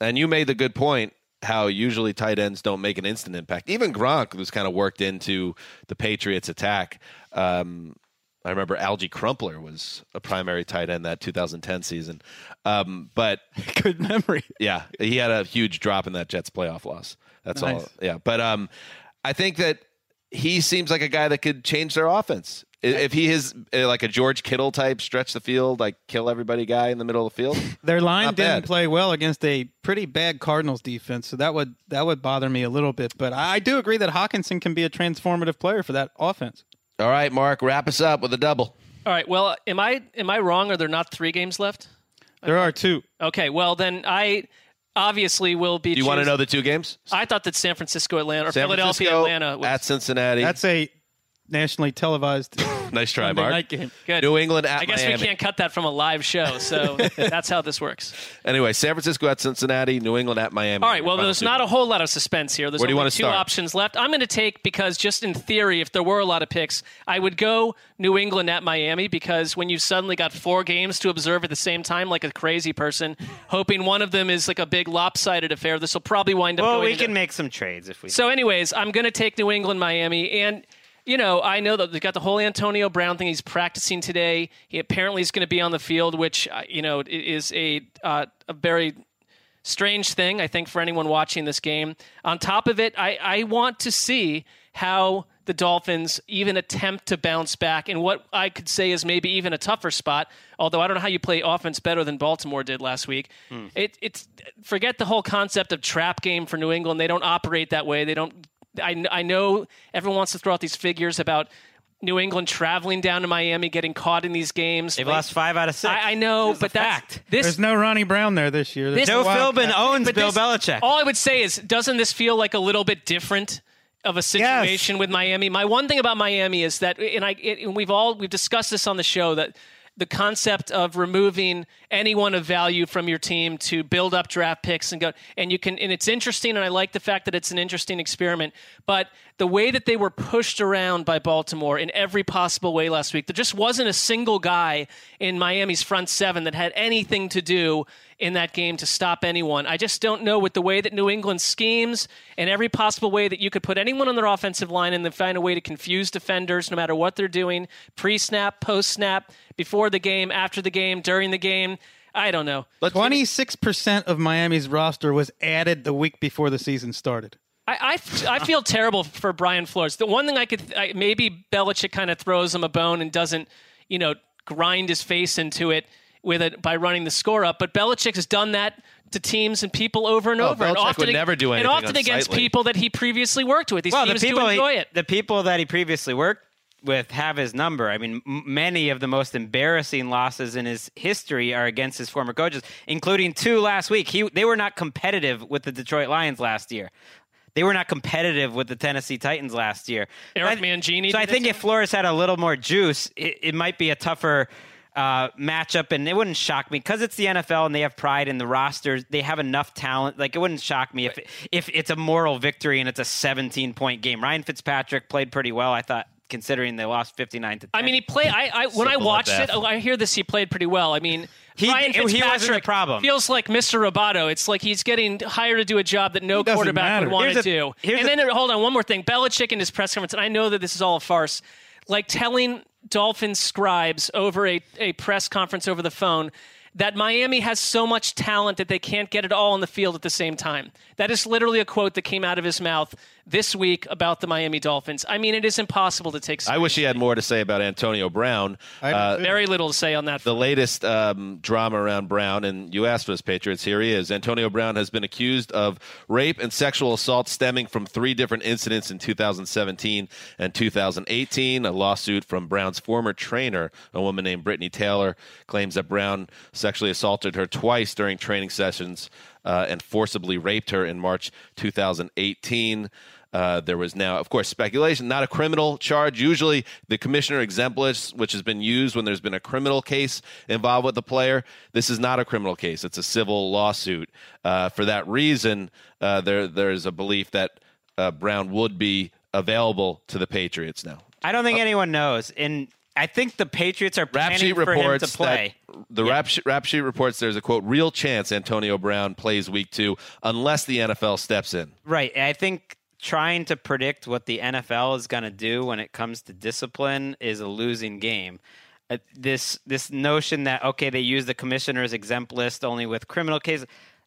And you made the good point how usually tight ends don't make an instant impact. Even Gronk was kind of worked into the Patriots' attack. Um, I remember Alge Crumpler was a primary tight end that 2010 season. Um, but [laughs] good memory. Yeah, he had a huge drop in that Jets playoff loss. That's all. Yeah, but um, I think that he seems like a guy that could change their offense. I- If he is uh, like a George Kittle type, stretch the field, like kill everybody guy in the middle of the field. [laughs] Their line Not didn't bad. play well against a pretty bad Cardinals defense, so that would that would bother me a little bit. But I do agree that Hockenson can be a transformative player for that offense. All right, Mark, wrap us up with a double. All right. Well, am I am I wrong? Are there not three games left? There are two. Okay. Well, then I obviously will be. Do you want to know the two games? I thought that San Francisco, Atlanta, or San Philadelphia, Francisco Atlanta. Was, at Cincinnati. That's a nationally televised. [laughs] nice try, Monday Mark. night game. Good. New England at I guess Miami. we can't cut that from a live show, so [laughs] that's how this works. Anyway, San Francisco at Cincinnati, New England at Miami. All right. Well, Final there's two not a whole lot of suspense here. There's Where do you only wanna two start? options left. I'm going to take because just in theory, if there were a lot of picks, I would go New England at Miami because when you've suddenly got four games to observe at the same time, like a crazy person, hoping one of them is like a big lopsided affair, this will probably wind up. Well, going we into- can make some trades if we. So, anyways, I'm going to take New England, Miami, and you know, I know that they've got the whole Antonio Brown thing. He's practicing today. He apparently is going to be on the field, which uh, you know is a uh, a very strange thing, I think, for anyone watching this game. On top of it, I, I want to see how the Dolphins even attempt to bounce back in what I could say is maybe even a tougher spot. Although I don't know how you play offense better than Baltimore did last week. It, it's forget the whole concept of trap game for New England. They don't operate that way. They don't. I, I know everyone wants to throw out these figures about New England traveling down to Miami, getting caught in these games. They've Like, lost five out of six. I, I know, but that's fact. this. There's no Ronnie Brown there this year. This- Joe no Philbin Wildcat. owns But Bill this- Belichick. All I would say is, doesn't this feel like a little bit different of a situation with Miami. My one thing about Miami is that, and I, it, and we've all we've discussed this on the show that the concept of removing anyone of value from your team to build up draft picks and go and you can and it's interesting and I like the fact that it's an interesting experiment but the way that they were pushed around by Baltimore in every possible way last week there just wasn't a single guy in Miami's front seven that had anything to do in that game to stop anyone. I just don't know with the way that New England schemes and every possible way that you could put anyone on their offensive line and then find a way to confuse defenders no matter what they're doing, pre snap, post snap, before the game, after the game, during the game. I don't know. Twenty six percent of Miami's roster was added the week before the season started. I, I, I feel terrible for Brian Flores. The one thing I could I, maybe Belichick kind of throws him a bone and doesn't, you know, grind his face into it with it by running the score up. But Belichick has done that to teams and people over and Oh, over, and often would never do anything and often against people that he previously worked with. These well, the teams people do he- enjoy it. the people that he previously worked with have his number. I mean, m- many of the most embarrassing losses in his history are against his former coaches, including two last week. He they were not competitive with the Detroit Lions last year. They were not competitive with the Tennessee Titans last year. Eric I- Mangini So I think if Flores had a little more juice, it, it might be a tougher uh, matchup, and it wouldn't shock me because it's the NFL and they have pride in the rosters. They have enough talent. Like it wouldn't shock me if if it's a moral victory and it's a 17 point game. Ryan Fitzpatrick played pretty well, I thought, considering they lost 59 to 10. I mean, he played. I, I when I watched it, oh, I hear this. He played pretty well. I mean, He- Ryan he wasn't the problem. Feels like Mr. Roboto. It's like he's getting hired to do a job that no quarterback matter. would want Here's to a- do. here's And a- then hold on, one more thing. Belichick in his press conference, and I know that this is all a farce. Like telling Dolphins scribes over a, a press conference over the phone that Miami has so much talent that they can't get it all on the field at the same time. That is literally a quote that came out of his mouth this week about the Miami Dolphins. I mean, it is impossible to take. I wish he had more to say about Antonio Brown. Uh, Very little to say on that. the latest um, drama around Brown, and you asked for this, Patriots. Here he is. Antonio Brown has been accused of rape and sexual assault stemming from three different incidents in 2017 and 2018. A lawsuit from Brown's former trainer, a woman named Brittany Taylor, claims that Brown sexually assaulted her twice during training sessions uh, and forcibly raped her in March 2018. Uh, there was now, of course, speculation, not a criminal charge. Usually, the commissioner exempt list, which has been used when there's been a criminal case involved with the player. This is not a criminal case; it's a civil lawsuit. Uh, for that reason, uh, there there is a belief that uh, Brown would be available to the Patriots now. I don't think anyone knows. And I think the Patriots are Rap planning sheet for him reports to play. the rap, sheet, rap sheet reports there's a quote real chance Antonio Brown plays week two unless the NFL steps in. Right. And I think trying to predict what the NFL is going to do when it comes to discipline is a losing game. Uh, this this notion that okay they use the commissioner's exempt list only with criminal cases.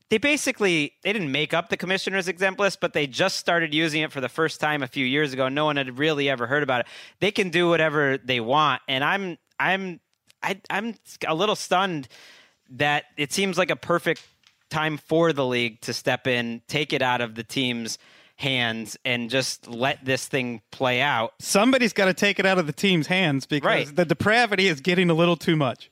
They basically they didn't make up the commissioner's exempt list, but they just started using it for the first time a few years ago. No one had really ever heard about it. They can do whatever they want, and I'm I'm I, I'm a little stunned that it seems like a perfect time for the league to step in, take it out of the team's hands, and just let this thing play out. Somebody's got to take it out of the team's hands because Right. the depravity is getting a little too much.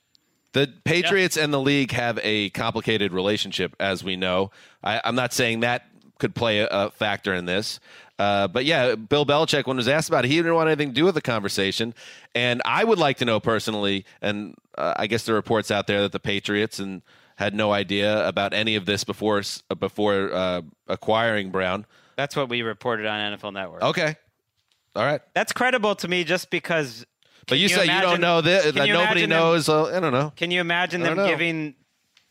The Patriots and the league have a complicated relationship, as we know. I, I'm not saying that could play a, a factor in this. Uh, but yeah, Bill Belichick, when was asked about it, he didn't want anything to do with the conversation. And I would like to know personally, and uh, I guess the reports out there that the Patriots and had no idea about any of this before uh, before uh, acquiring Brown. That's what we reported on NFL Network. Okay, all right. That's credible to me just because. But Can you, say you don't know this, that nobody imagine them- knows. uh, I don't know. Can you imagine them know. giving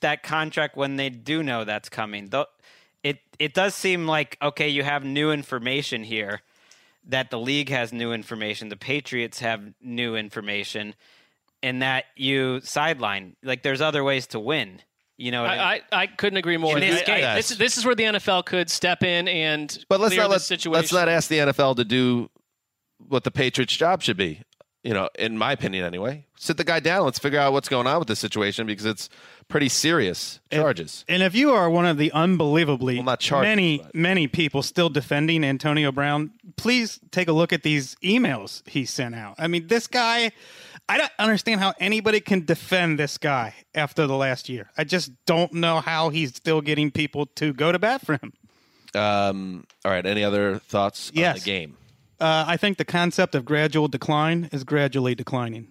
that contract when they do know that's coming? Though it it does seem like okay, you have new information here that the league has new information, the Patriots have new information, and that you sideline. Like there's other ways to win. You know, what I mean? I, I, I couldn't agree more. In this I- game. I- this, this is where the NFL could step in and But let's clear not the let, situation. let's not ask the NFL to do what the Patriots' job should be. You know, in my opinion, anyway. Sit the guy down. Let's figure out what's going on with this situation because it's pretty serious charges. And if you are one of the unbelievably Well, charges, many, many people still defending Antonio Brown, please take a look at these emails he sent out. I mean, this guy, I don't understand how anybody can defend this guy after the last year. I just don't know how he's still getting people to go to bat for him. Um, all right. Any other thoughts on the game? Uh, I think the concept of gradual decline is gradually declining.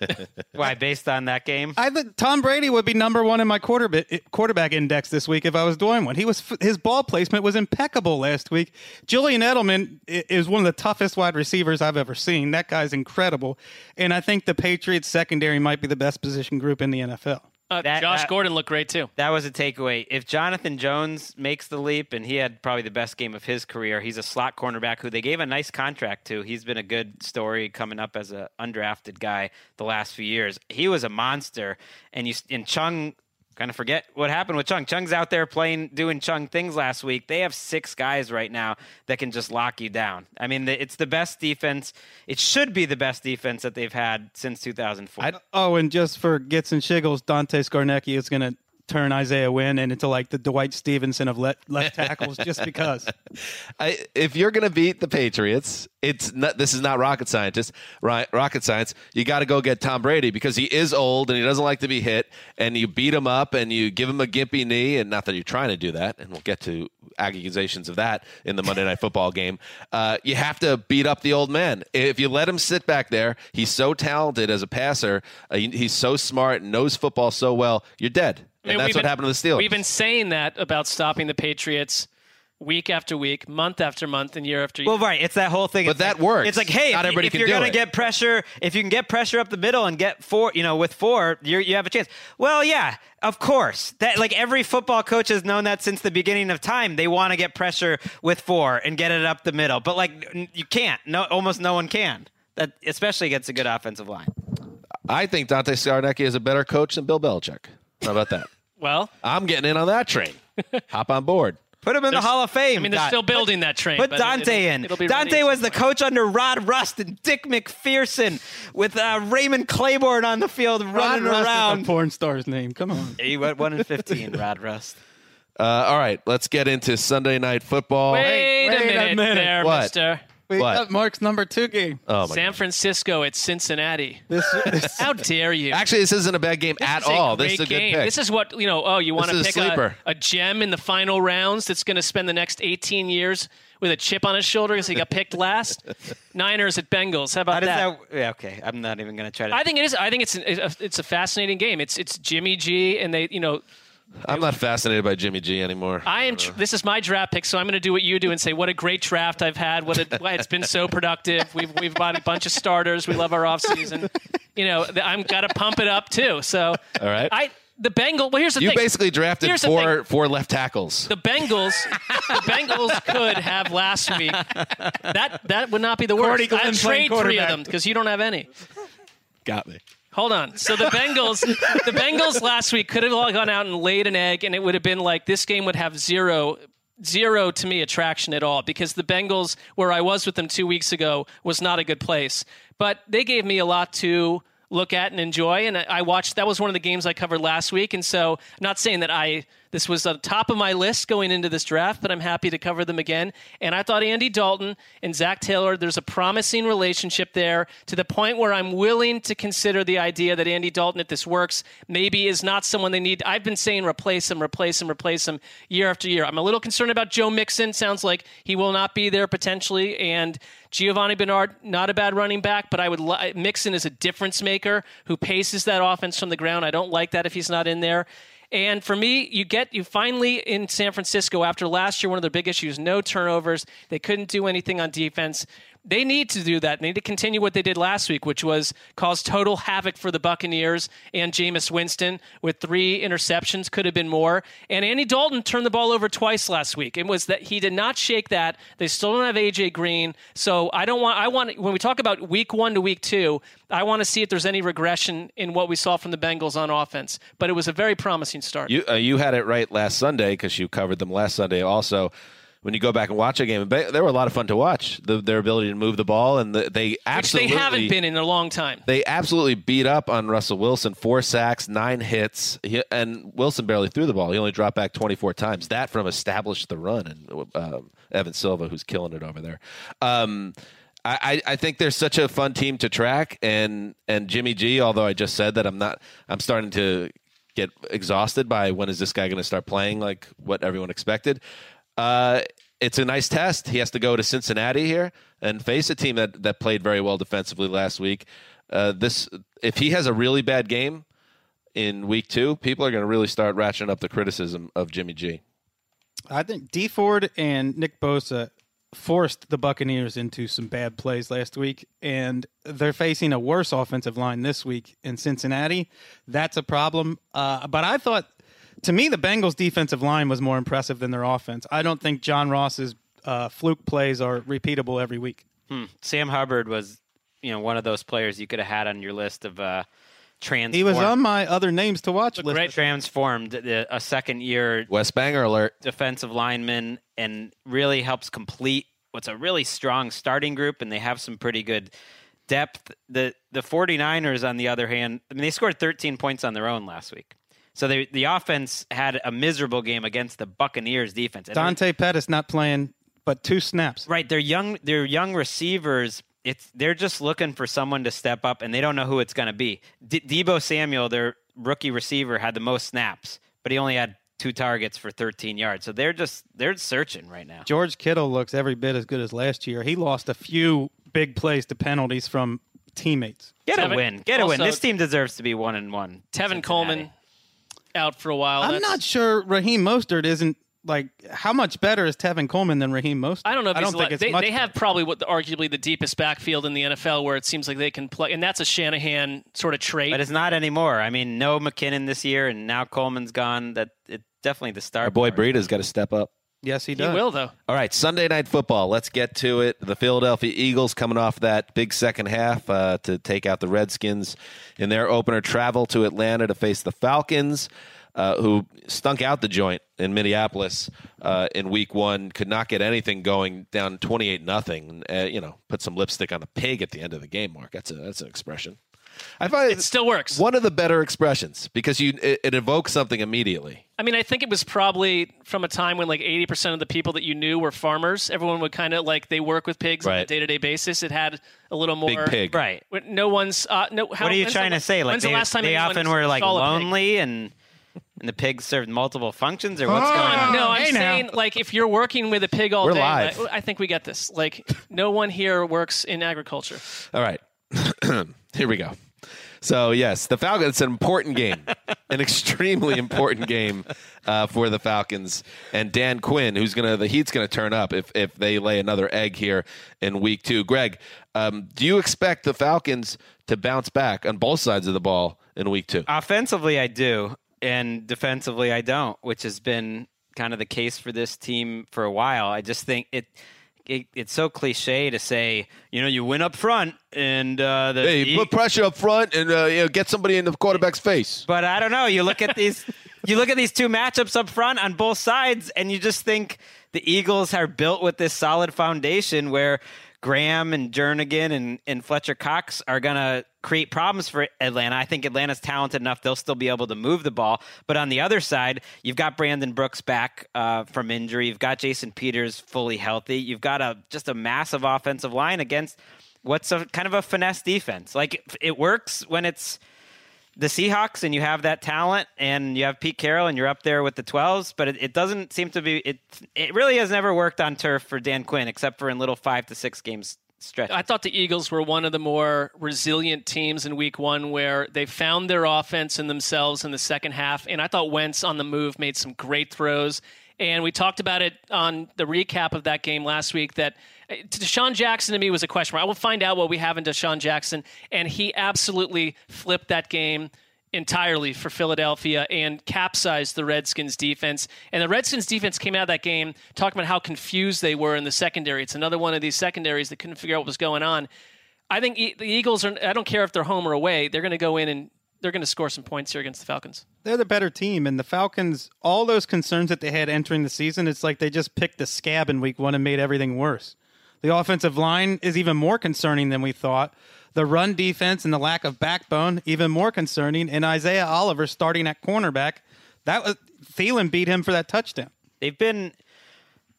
[laughs] Why, based on that game? I think Tom Brady would be number one in my quarterback quarterback index this week if I was doing one. He was his ball placement was impeccable last week. Julian Edelman is one of the toughest wide receivers I've ever seen. That guy's incredible, and I think the Patriots secondary might be the best position group in the NFL. Uh, That- Josh that- Gordon looked great too. That was a takeaway. If Jonathan Jones makes the leap, and he had probably the best game of his career, he's a slot cornerback who they gave a nice contract to. He's been a good story coming up as a undrafted guy the last few years. He was a monster, and you and Chung. Kind of forget what happened with Chung. Chung's out there playing, doing Chung things last week. They have six guys right now that can just lock you down. I mean, it's the best defense. It should be the best defense that they've had since 2004. Oh, and just for gets and shiggles, Dante Scarnecchia is going to turn Isaiah Wynn into like the Dwight Stephenson of le- left tackles just because. [laughs] I, if you're going to beat the Patriots, it's not, this is not rocket scientist, right? Rocket science. You got to go get Tom Brady because he is old and he doesn't like to be hit. And you beat him up and you give him a gimpy knee. And not that you're trying to do that, and we'll get to accusations of that in the Monday Night Football game. Uh, you have to beat up the old man. If you let him sit back there, he's so talented as a passer. Uh, he- he's so smart, knows football so well. You're dead. I mean, And that's we've what been- happened to the Steelers. We've been saying that about stopping the Patriots week after week, month after month, and year after year. Well, right. It's that whole thing. But It's that like- works. It's like, hey, Not if, everybody if can you're gonna get pressure, if you can get pressure up the middle and get four, you know, with four, you're, you have a chance. Well, yeah, of course. That like every football coach has known that since the beginning of time. They want to get pressure with four and get it up the middle, but like you can't. No, almost no one can. That especially against a good offensive line. I think Dante Scarnecchia is a better coach than Bill Belichick. How about that? Well, I'm getting in on that train. [laughs] Hop on board. Put him in the There's- Hall of Fame. I mean, they're Dot. still building that train. Put but Dante it'll- in. it'll be Dante was the coach under Rod Rust and Dick MacPherson with uh, Raymond Clayborn on the field Rod running Rust is around. a porn star's name. Come on. He went one in fifteen. Rod Rust. Uh, all right, let's get into Sunday night football. Wait, Wait a, a minute minute. there, What? mister. We What? got Mark's number two game. Oh my! San Francisco at Cincinnati. This, [laughs] this How dare you? Actually, this isn't a bad game This at all. This is great a good pick. This is what you know. Oh, you want to is a pick a, a gem in the final rounds that's going to spend the next 18 years with a chip on his shoulder because he got picked last. [laughs] Niners at Bengals. How about How that? that? Yeah, okay. I'm not even going to try to. I think it is. I think it's a, it's a fascinating game. It's it's Jimmy G and they you know I'm not fascinated by Jimmy G anymore. I am. Tr- this is my draft pick, so I'm going to do what you do and say, "What a great draft I've had! What a, why it's been so productive. We've we've bought a bunch of starters. We love our offseason. You know, I'm got to pump it up too. So, All right. I the Bengal. Well, here's the you thing. basically drafted Here's the four four left tackles. The Bengals, the Bengals could have last week. That that would not be the Cordy worst. I'd trade three of them because you don't have any. Got me. Hold on. So the Bengals, the Bengals last week could have all gone out and laid an egg, and it would have been like this game would have zero, zero to me attraction at all because the Bengals, where I was with them two weeks ago, was not a good place. But they gave me a lot to look at and enjoy, and I watched. That was one of the games I covered last week, and so not saying that I this was on top of my list going into this draft, but I'm happy to cover them again. And I thought Andy Dalton and Zac Taylor, there's a promising relationship there to the point where I'm willing to consider the idea that Andy Dalton, if this works, maybe is not someone they need. I've been saying replace him, replace him, replace him year after year. I'm a little concerned about Joe Mixon. Sounds like he will not be there potentially. And Giovani Bernard, not a bad running back, but I would li- Mixon is a difference maker who paces that offense from the ground. I don't like that if he's not in there. And for me, you get you finally in San Francisco after last year, one of their big issues, no turnovers. They couldn't do anything on defense. They need to do that. They need to continue what they did last week, which was cause total havoc for the Buccaneers and Jameis Winston with three interceptions. Could have been more. And Andy Dalton turned the ball over twice last week. It was that he did not shake that. They still don't have AJ Green. So I don't want. I want when we talk about week one to week two, I want to see if there's any regression in what we saw from the Bengals on offense. But it was a very promising start. You uh, you had it right last Sunday because you covered them last Sunday. Also, when you go back and watch a game, they they were a lot of fun to watch. The, their ability to move the ball and the, they which absolutely they haven't been in a long time. They absolutely beat up on Russell Wilson. Four sacks, nine hits, he, and Wilson barely threw the ball. He only dropped back 24 times. That from established the run and um, Evan Silva, who's killing it over there. Um, I, I I think they're such a fun team to track, and and Jimmy G. Although I just said that I'm not, I'm starting to get exhausted by when is this guy going to start playing like what everyone expected. Uh, it's a nice test. He has to go to Cincinnati here and face a team that that played very well defensively last week. Uh, this if he has a really bad game in week two, people are going to really start ratcheting up the criticism of Jimmy G. I think Dee Ford and Nick Bosa forced the Buccaneers into some bad plays last week, and they're facing a worse offensive line this week in Cincinnati. That's a problem. Uh, but I thought, to me, the Bengals' defensive line was more impressive than their offense. I don't think John Ross's uh, fluke plays are repeatable every week. Hmm. Sam Hubbard was, you know, one of those players you could have had on your list of uh, transformed. He was on my other names to watch list. Great transformed, uh, a second year West Banger alert. defensive lineman, and really helps complete what's a really strong starting group, and they have some pretty good depth. The the 49ers, on the other hand, I mean, they scored 13 points on their own last week. So they, the offense had a miserable game against the Buccaneers defense. And Dante Pettis not playing, but two snaps. Right, they're young. They're young receivers. It's they're just looking for someone to step up, and they don't know who it's going to be. D- Deebo Samuel, their rookie receiver, had the most snaps, but he only had two targets for 13 yards. So they're just they're searching right now. George Kittle looks every bit as good as last year. He lost a few big plays to penalties from teammates. Get a win, get a win. This team deserves to be one and one. Tevin Coleman out for a while. I'm That's- not sure Raheem Mostert isn't like how much better is Tevin Coleman than Raheem Mostert? I don't know if I don't think le- it's they, much. they have probably what the, arguably the deepest backfield in the NFL where it seems like they can play, and that's a Shanahan sort of trait. But it's not anymore. I mean, no McKinnon this year, and now Coleman's gone. That it definitely the star. Our boy Breida's got to step up. Yes, he he does. will though. All right, Sunday night football. Let's get to it. The Philadelphia Eagles coming off that big second half uh, to take out the Redskins in their opener. Travel to Atlanta to face the Falcons, uh, who stunk out the joint in Minneapolis uh, in Week One. Could not get anything going, down twenty-eight nothing. Uh, you know, put some lipstick on a pig at the end of the game. Mark, that's a that's an expression. I find It still works. one of the better expressions because you it, it evokes something immediately. I mean, I think it was probably from a time when like 80% of the people that you knew were farmers. Everyone would kind of like they work with pigs on a Right. day to day basis. It had a little more. Big pig. Right. When No one's. Uh, no. How, what are you when's trying the, to say? Like when's they, the last time they anyone often were like saw a pig? lonely and and the pigs served multiple functions, or what's Oh, going on? No, I'm Hey, now. saying like if you're working with a pig all We're day, live. I, I think we get this. Like no one here works in agriculture. All right. [clears throat] Here we go. So, yes, the Falcons, it's an important game, [laughs] an extremely important game uh, for the Falcons. And Dan Quinn, who's going to, the heat's going to turn up if, if they lay another egg here in week two. Greg, um, do you expect the Falcons to bounce back on both sides of the ball in week two? Offensively, I do, and defensively, I don't, which has been kind of the case for this team for a while. I just think it. It, it's so cliche to say, you know, you win up front and uh, the Hey, the- put pressure up front and uh, you know, get somebody in the quarterback's face. But I don't know. You look at these, [laughs] you look at these two matchups up front on both sides, and you just think the Eagles are built with this solid foundation where Graham and Jernigan and, and Fletcher Cox are gonna create problems for Atlanta. I think Atlanta's talented enough; they'll still be able to move the ball. But on the other side, you've got Brandon Brooks back uh, from injury. You've got Jason Peters fully healthy. You've got a just a massive offensive line against what's a kind of a finesse defense. Like it, it works when it's the Seahawks and you have that talent and you have Pete Carroll and you're up there with the 12s, but it, it doesn't seem to be it it really has never worked on turf for Dan Quinn except for in little 5 to 6 games stretch. I thought the Eagles were one of the more resilient teams in week one where they found their offense in themselves in the second half. And I thought Wentz on the move made some great throws. And we talked about it on the recap of that game last week that Uh, DeSean Jackson to me was a question mark. I will find out what we have in DeSean Jackson. And he absolutely flipped that game entirely for Philadelphia and capsized the Redskins defense. And the Redskins defense came out of that game talking about how confused they were in the secondary. It's another one of these secondaries that couldn't figure out what was going on. I think the Eagles are I don't care if they're home or away, they're going to go in and they're going to score some points here against the Falcons. They're the better team, and the Falcons. All those concerns that they had entering the season, it's like they just picked the scab in week one and made everything worse. The offensive line is even more concerning than we thought. The run defense and the lack of backbone even more concerning. And Isaiah Oliver starting at cornerback, that was Thielen beat him for that touchdown. They've been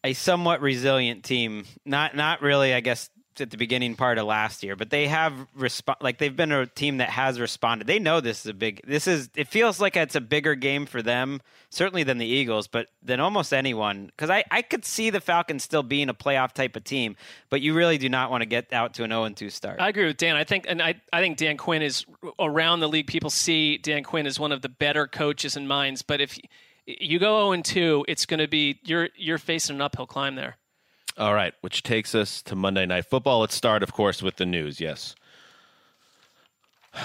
a somewhat resilient team. Not not really, I guess, at the beginning part of last year, but they have respond like they've been a team that has responded. They know this is a big. This is it feels like it's a bigger game for them, certainly than the Eagles, but than almost anyone. Because I I could see the Falcons still being a playoff type of team, but you really do not want to get out to an zero and two start. I agree with Dan. I think, and I, I think Dan Quinn is around the league. People see Dan Quinn as one of the better coaches and minds. But if you go zero and two, it's going to be you're you're facing an uphill climb there. All right, which takes us to Monday Night Football. Let's start, of course, with the news. Yes. [sighs]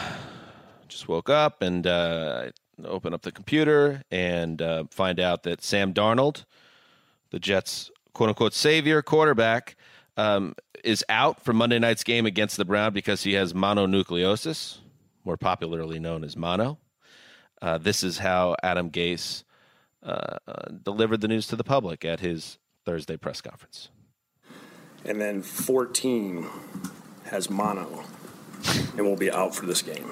Just woke up and uh, open up the computer and uh, find out that Sam Darnold, the Jets' quote unquote savior quarterback, um, is out for Monday night's game against the Brown because he has mononucleosis, more popularly known as mono. Uh, this is how Adam Gase uh, uh, delivered the news to the public at his Thursday press conference. And then 14 has mono and will be out for this game.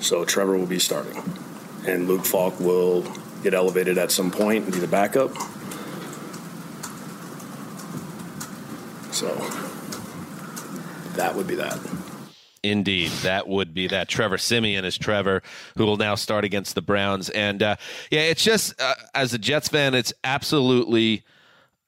So Trevor will be starting, and Luke Falk will get elevated at some point and be the backup. So that would be that. Indeed, that would be that. Trevor Siemian is Trevor, who will now start against the Browns. And uh, yeah, it's just uh, as a Jets fan, it's absolutely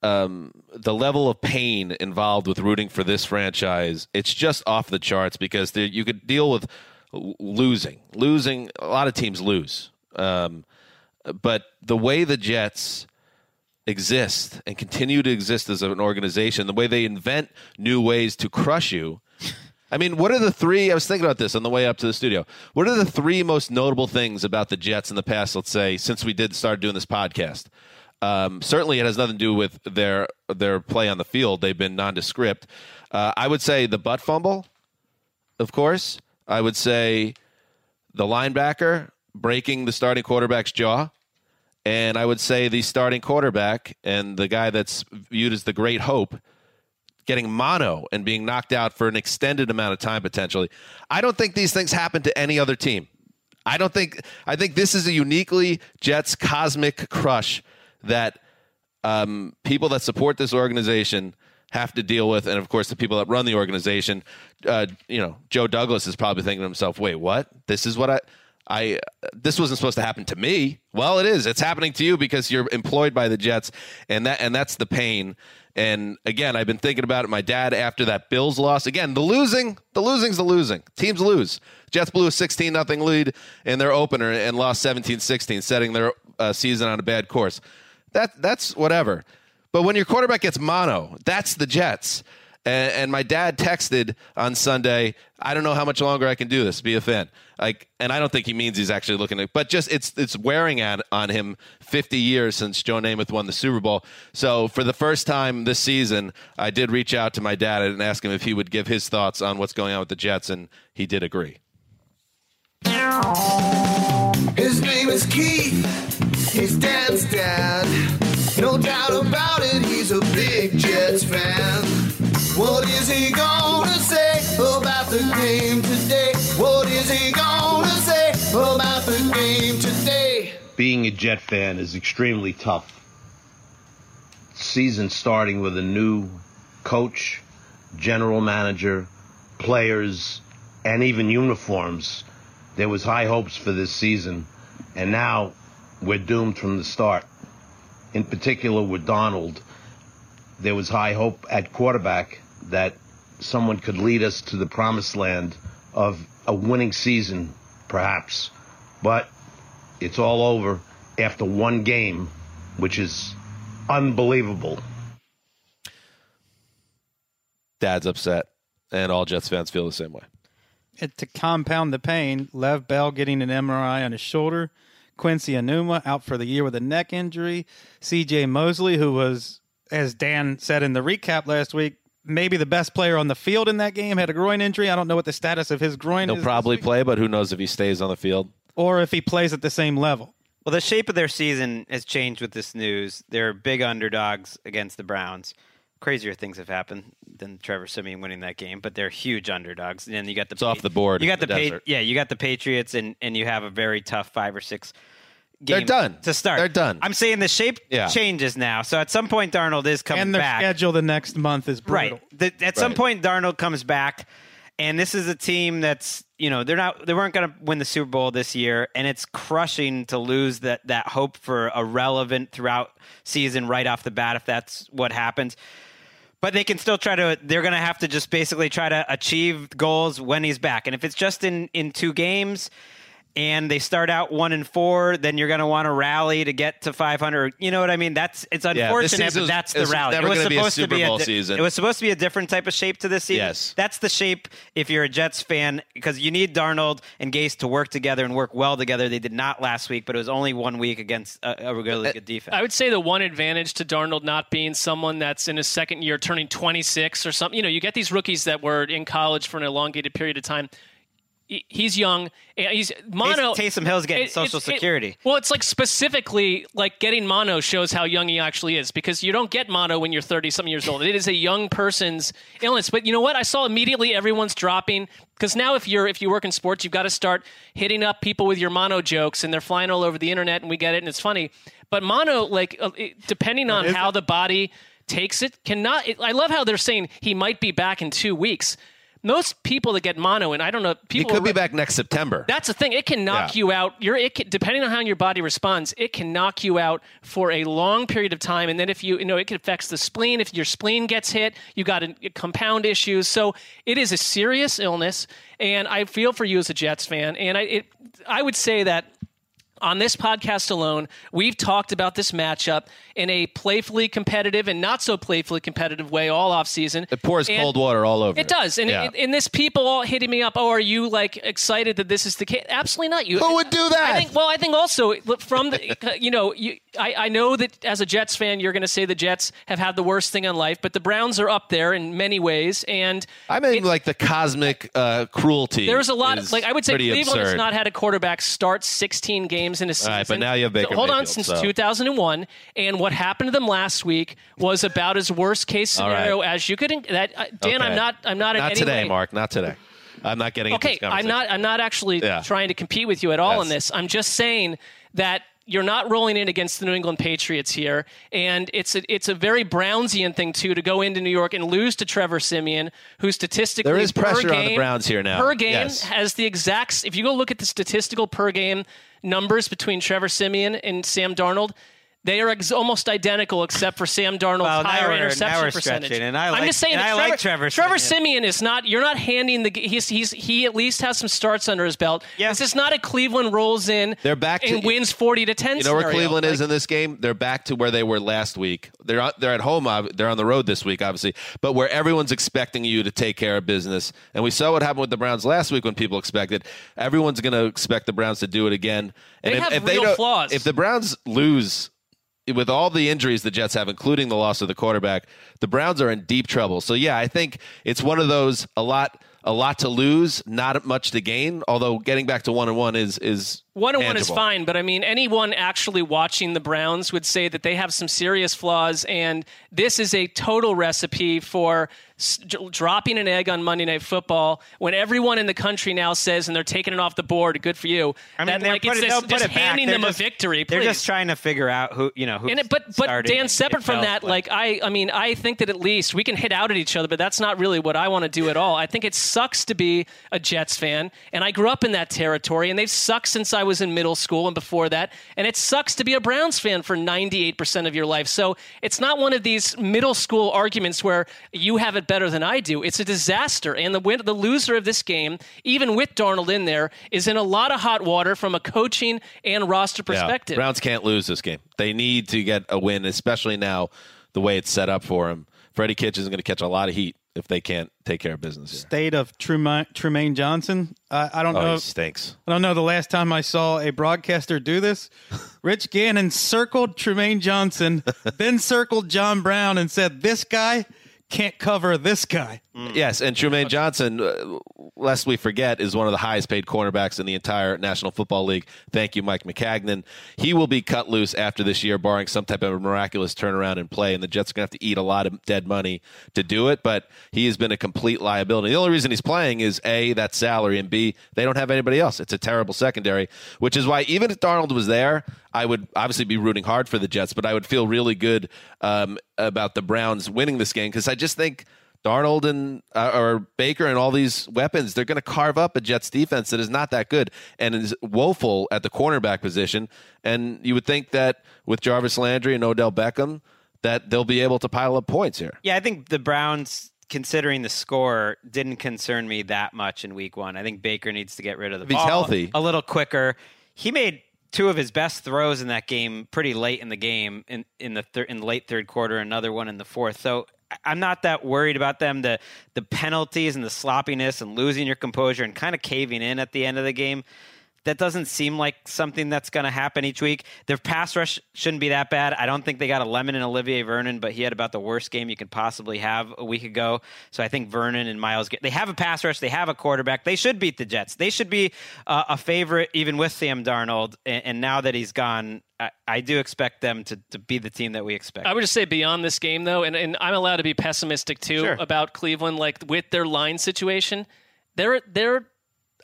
um, the level of pain involved with rooting for this franchise. It's just off the charts because you could deal with losing, losing. A lot of teams lose, um, but the way the Jets exist and continue to exist as an organization, the way they invent new ways to crush you. I mean, what are the three? I was thinking about this on the way up to the studio. What are the three most notable things about the Jets in the past? Let's say since we did start doing this podcast. Um, certainly, it has nothing to do with their their play on the field. They've been nondescript. Uh, I would say the butt fumble, of course. I would say the linebacker breaking the starting quarterback's jaw. And I would say the starting quarterback and the guy that's viewed as the great hope getting mono and being knocked out for an extended amount of time potentially. I don't think these things happen to any other team. I don't think I think this is a uniquely Jets cosmic crush that um, people that support this organization have to deal with, and of course the people that run the organization. Uh, you know, Joe Douglas is probably thinking to himself, "Wait, what? This is what I." I this wasn't supposed to happen to me. Well, it is. It's happening to you because you're employed by the Jets, and that and that's the pain. And again, I've been thinking about it. My dad after that Bills loss. Again, the losing, the losing's the losing. Teams lose. Jets blew a 16 nothing lead in their opener and lost 17-16, setting their uh, season on a bad course. That that's whatever. But when your quarterback gets mono, that's the Jets. And, and my dad texted on Sunday, I don't know how much longer I can do this. Be a fan. Like, and I don't think he means he's actually looking at, but just it's it's wearing at, on him 50 years since Joe Namath won the Super Bowl. So for the first time this season, I did reach out to my dad and ask him if he would give his thoughts on what's going on with the Jets, and he did agree. His name is Keith. He's Dad's dad. No doubt about it, he's a big Jets fan. What is he gonna say about the game today? What is he gonna say about the game today? being a Jet fan is extremely tough. Season starting with a new coach, general manager, players, and even uniforms. There was high hopes for this season, and now we're doomed from the start. In particular with Donald, there was high hope at quarterback that someone could lead us to the promised land of a winning season, perhaps. But it's all over after one game, which is unbelievable. Dad's upset, and all Jets fans feel the same way. And to compound the pain, Lev Bell getting an MRI on his shoulder, Quincy Enunwa out for the year with a neck injury, CJ Mosley, who was, as Dan said in the recap last week, maybe the best player on the field in that game, had a groin injury. I don't know what the status of his groin He'll is. probably play, but who knows if he stays on the field? or if he plays at the same level. Well, the shape of their season has changed with this news. They're big underdogs against the Browns. Crazier things have happened than Trevor Siemian winning that game, but they're huge underdogs. And then you got the It's off the board You got the, the Pa- yeah, you got the Patriots, and and you have a very tough five or six game They're done. to start. They're done. I'm saying the shape Yeah. changes now. So at some point, Darnold is coming and their back. schedule the next month is brutal. Right. The, at some point, Darnold comes back, and this is a team that's you know they're not they weren't going to win the Super Bowl this year, and it's crushing to lose that that hope for a relevant throughout season right off the bat if that's what happens. But they can still try to. They're going to have to just basically try to achieve goals when he's back, and if it's just in in two games. And they start out one and four, then you're going to want to rally to get to 500. You know what I mean? That's it's unfortunate, season but that's the this rally. never it was supposed to be a supposed Super to be Bowl a di- season. It was supposed to be a different type of shape to this season. Yes. That's the shape if you're a Jets fan because you need Darnold and Gase to work together and work well together. They did not last week, but it was only one week against a, a really uh, good defense. I would say the one advantage to Darnold not being someone that's in his second year turning 26 or something. You know, you get these rookies that were in college for an elongated period of time. He- He's young. and He's mono. Taysom Hill's getting it- Social it's- it- Security. well, it's like specifically like getting mono shows how young he actually is because you don't get mono when you're 30 something years old. It is a young person's illness. But you know what? I saw immediately everyone's dropping because now if you're if you work in sports, you've got to start hitting up people with your mono jokes and they're flying all over the internet and we get it and it's funny. But mono, like uh, depending on how the body takes it, cannot. It, I love how they're saying he might be back in two weeks. Most people that get mono, and I don't know, people could are- be back next September. that's the thing. It can knock Yeah. you out. You're it can, depending on how your body responds. It can knock you out for a long period of time, and then if you you know it can affects the spleen. If your spleen gets hit, you got a, compound issues. So it is a serious illness, and I feel for you as a Jets fan. And I it, I would say that on this podcast alone, we've talked about this matchup in a playfully competitive and not so playfully competitive way all offseason. It pours And- cold water all over. It does, and Yeah. it, and this people all hitting me up. Oh, are you like excited that this is the case? Absolutely not. You Who would do that? I think. Well, I think also from the [laughs] you know you. I, I know that as a Jets fan, you're going to say the Jets have had the worst thing in life, but the Browns are up there in many ways, and I mean, like the cosmic uh, cruelty. there's a lot. Of, like I would say, Cleveland has not had a quarterback start 16 games in a season. All right, but now you have Baker Hold on, since so- 2001, and what happened to them last week was about as worst case All right. scenario as you could. That uh, Dan, I'm not. I'm not. in Not today, way- Mark. Not today. I'm not getting. into Okay, this I'm not. I'm not actually Yeah. trying to compete with you at all Yes. in this. I'm just saying that you're not rolling in against the New England Patriots here, and it's a it's a very Brownsian thing too to go into New York and lose to Trevor Siemian, who statistically There is per pressure on the Browns here now. Per game Yes. has the exact. If you go look at the statistical per game numbers between Trevor Siemian and Sam Darnold. They are ex- almost identical, except for Sam Darnold's Well, higher we're- now interception we're percentage. and I I'm like- just saying and that I Trevor, like Trevor Trevor Siemian. Siemian is not. You're not handing the. He's he's he at least has some starts under his belt. This is not a Cleveland rolls in. They're back to- and wins forty to ten. You know where scenario. Cleveland Like, is in this game? They're back to where they were last week. They're they're at home. They're on the road this week, obviously, but where everyone's expecting you to take care of business. And we saw what happened with the Browns last week when people expected. Everyone's going to expect the Browns to do it again. And They if, have if real don't- flaws. If the Browns lose. With all the injuries the Jets have, including the loss of the quarterback, the Browns are in deep trouble. So yeah, I think it's one of those a lot, a lot to lose, not much to gain. Although getting back to one and one is is One and one is fine, but I mean, anyone actually watching the Browns would say that they have some serious flaws, and this is a total recipe for dropping an egg on Monday Night Football when everyone in the country now says, and they're taking it off the board. Good for you. I mean, that, they're like, it's it- they'll just it handing them just- a victory. They're just trying to figure out who you know who. And it, but but Dan, separate from that, like I, I mean, I think that at least we can hit out at each other, but that's not really what I want to do at all. I think it sucks to be a Jets fan, and I grew up in that territory, and they've sucked since I was in middle school and before that, and it sucks to be a Browns fan for ninety eight percent of your life. So it's not one of these middle school arguments where you have it better than I do. It's a disaster, and the win, the loser of this game, even with Darnold in there, is in a lot of hot water from a coaching and roster Yeah, perspective. Browns can't lose this game. They need to get a win, especially now the way it's set up for him. Freddie Kitchens is going to catch a lot of heat if they can't take care of business here. State of Trumaine, Trumaine Johnson. I I don't Oh, know. he stinks. I don't know the last time I saw a broadcaster do this. [laughs] Rich Gannon circled Trumaine Johnson, then circled John Brown and said, "This guy can't cover this guy." Yes, and Trumaine Johnson, uh, lest we forget, is one of the highest paid cornerbacks in the entire National Football League. Thank you, Mike Maccagnan. He will be cut loose after this year, barring some type of miraculous turnaround in play, and the Jets are going to have to eat a lot of dead money to do it, but he has been a complete liability. The only reason he's playing is A, that salary, and B, they don't have anybody else. It's a terrible secondary, which is why even if Darnold was there, I would obviously be rooting hard for the Jets, but I would feel really good um, about the Browns winning this game because I just think Darnold and uh, or Baker and all these weapons, they're going to carve up a Jets defense that is not that good and is woeful at the cornerback position. And you would think that with Jarvis Landry and Odell Beckham, that they'll be able to pile up points here. Yeah, I think the Browns, considering the score, didn't concern me that much in Week One. I think Baker needs to get rid of the If he's healthy. a little quicker. He made two of his best throws in that game pretty late in the game in in the thir- in late third quarter, another one in the fourth. So I'm not that worried about them. The the penalties and the sloppiness and losing your composure and kind of caving in at the end of the game. That doesn't seem like something that's going to happen each week. Their pass rush shouldn't be that bad. I don't think they got a lemon in Olivier Vernon, but he had about the worst game you could possibly have a week ago. So I think Vernon and Myles Garrett. They have a pass rush. They have a quarterback. They should beat the Jets. They should be uh, a favorite even with Sam Darnold. And, and now that he's gone, I, I do expect them to, to be the team that we expect. I would just say beyond this game, though, and, and I'm allowed to be pessimistic too Sure. about Cleveland, like with their line situation. They're they're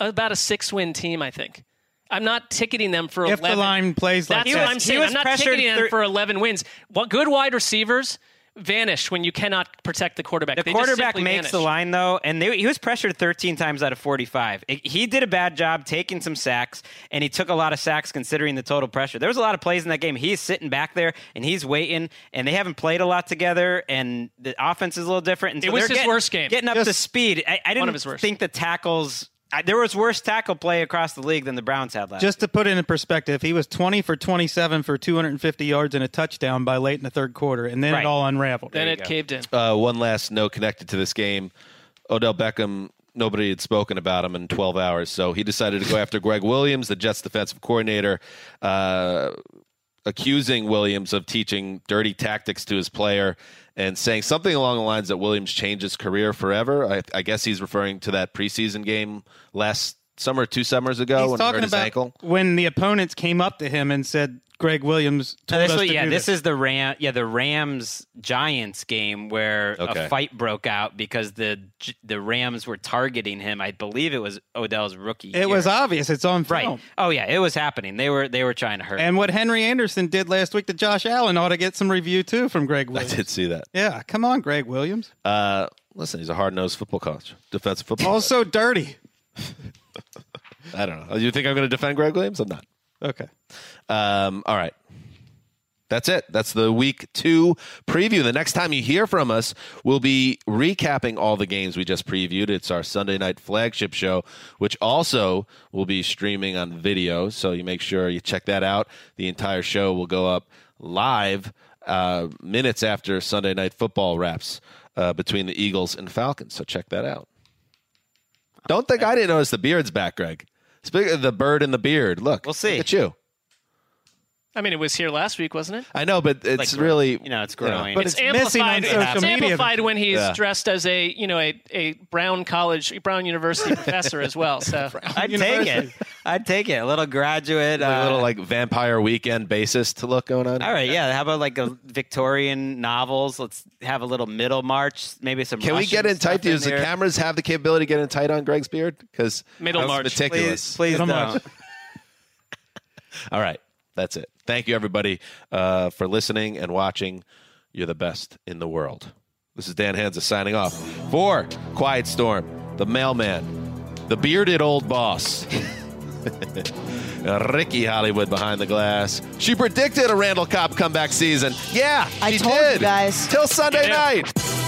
about a six win team, I think. I'm not ticketing them for If the line plays like That's that. what I'm He saying. was I'm not pressured ticketing them thir- for 11 wins. What good wide receivers vanish when you cannot protect the quarterback. The They quarterback simply makes vanish. the line though, and they, he was pressured 13 times out of 45. It- he did a bad job taking some sacks, and he took a lot of sacks considering the total pressure. There was a lot of plays in that game. He's sitting back there and he's waiting, and they haven't played a lot together, and the offense is a little different. And It was they're his getting- worst game. Getting up to speed. I, I didn't of his worst. think the tackles. I, there was worse tackle play across the league than the Browns had last. Just to put it in perspective, he was 20 for 27 for 250 yards and a touchdown by late in the third quarter, and then Right. it all unraveled. Then it caved in. Uh, one last note connected to this game: Odell Beckham. Nobody had spoken about him in 12 hours, so he decided to go after Gregg Williams, the Jets defensive coordinator, uh, accusing Williams of teaching dirty tactics to his player and saying something along the lines that Williams changed his career forever. I, I guess he's referring to that preseason game last summer, two summers ago, He's when he hurt talking his ankle. when the opponents came up to him and said, "Gregg Williams told this us was- to yeah, do this, this." is the Ram. Yeah, the Rams Giants game where Okay. a fight broke out because the J- the Rams were targeting him. I believe it was Odell's rookie. It year. was obvious. It's on film. right. Oh yeah, it was happening. They were they were trying to hurt. And what Henry Anderson did last week to Josh Allen ought to get some review too from Gregg [laughs] I Williams. did see that. Yeah, come on, Gregg Williams. Uh, listen, he's a hard nosed football coach, defensive football. Also dirty. [laughs] I don't know. You think I'm going to defend Gregg Williams? I'm not. Okay. Um, all right. That's it. That's the week two preview. The next time you hear from us, we'll be recapping all the games we just previewed. It's our Sunday night flagship show, which also will be streaming on video. So you make sure you check that out. The entire show will go up live uh, minutes after Sunday night football wraps uh, between the Eagles and Falcons. So check that out. Don't think I didn't notice the beard's back, Gregg. Speaking of the bird and the beard, look. We'll see. Look at you. I mean, it was here last week, wasn't it? I know, but it's Like, really you know, it's growing. But it's missing on amplified. social it's media. amplified when he's Yeah. dressed as a you know a, a Brown College, Brown University professor as well. So [laughs] I'd take it. I'd take it. A little graduate. a uh, little like vampire weekend bassist look going on. all right, yeah. How about like a Victorian novels? Let's have a little middle march. Maybe some. Can we get in tight? stuff Does the cameras have the capability to get in tight on Gregg's beard? Because Middle march. meticulous. Please, please Middle don't. [laughs] All right, that's it. Thank you everybody uh, for listening and watching. You're the best in the world. This is Dan Hanzus signing off for Quiet Storm, the mailman, the bearded old boss. [laughs] [laughs] Ricky Hollywood behind the glass. She predicted a Randall Cobb comeback season. Yeah, I she told did. you guys. Till Sunday Yeah. night.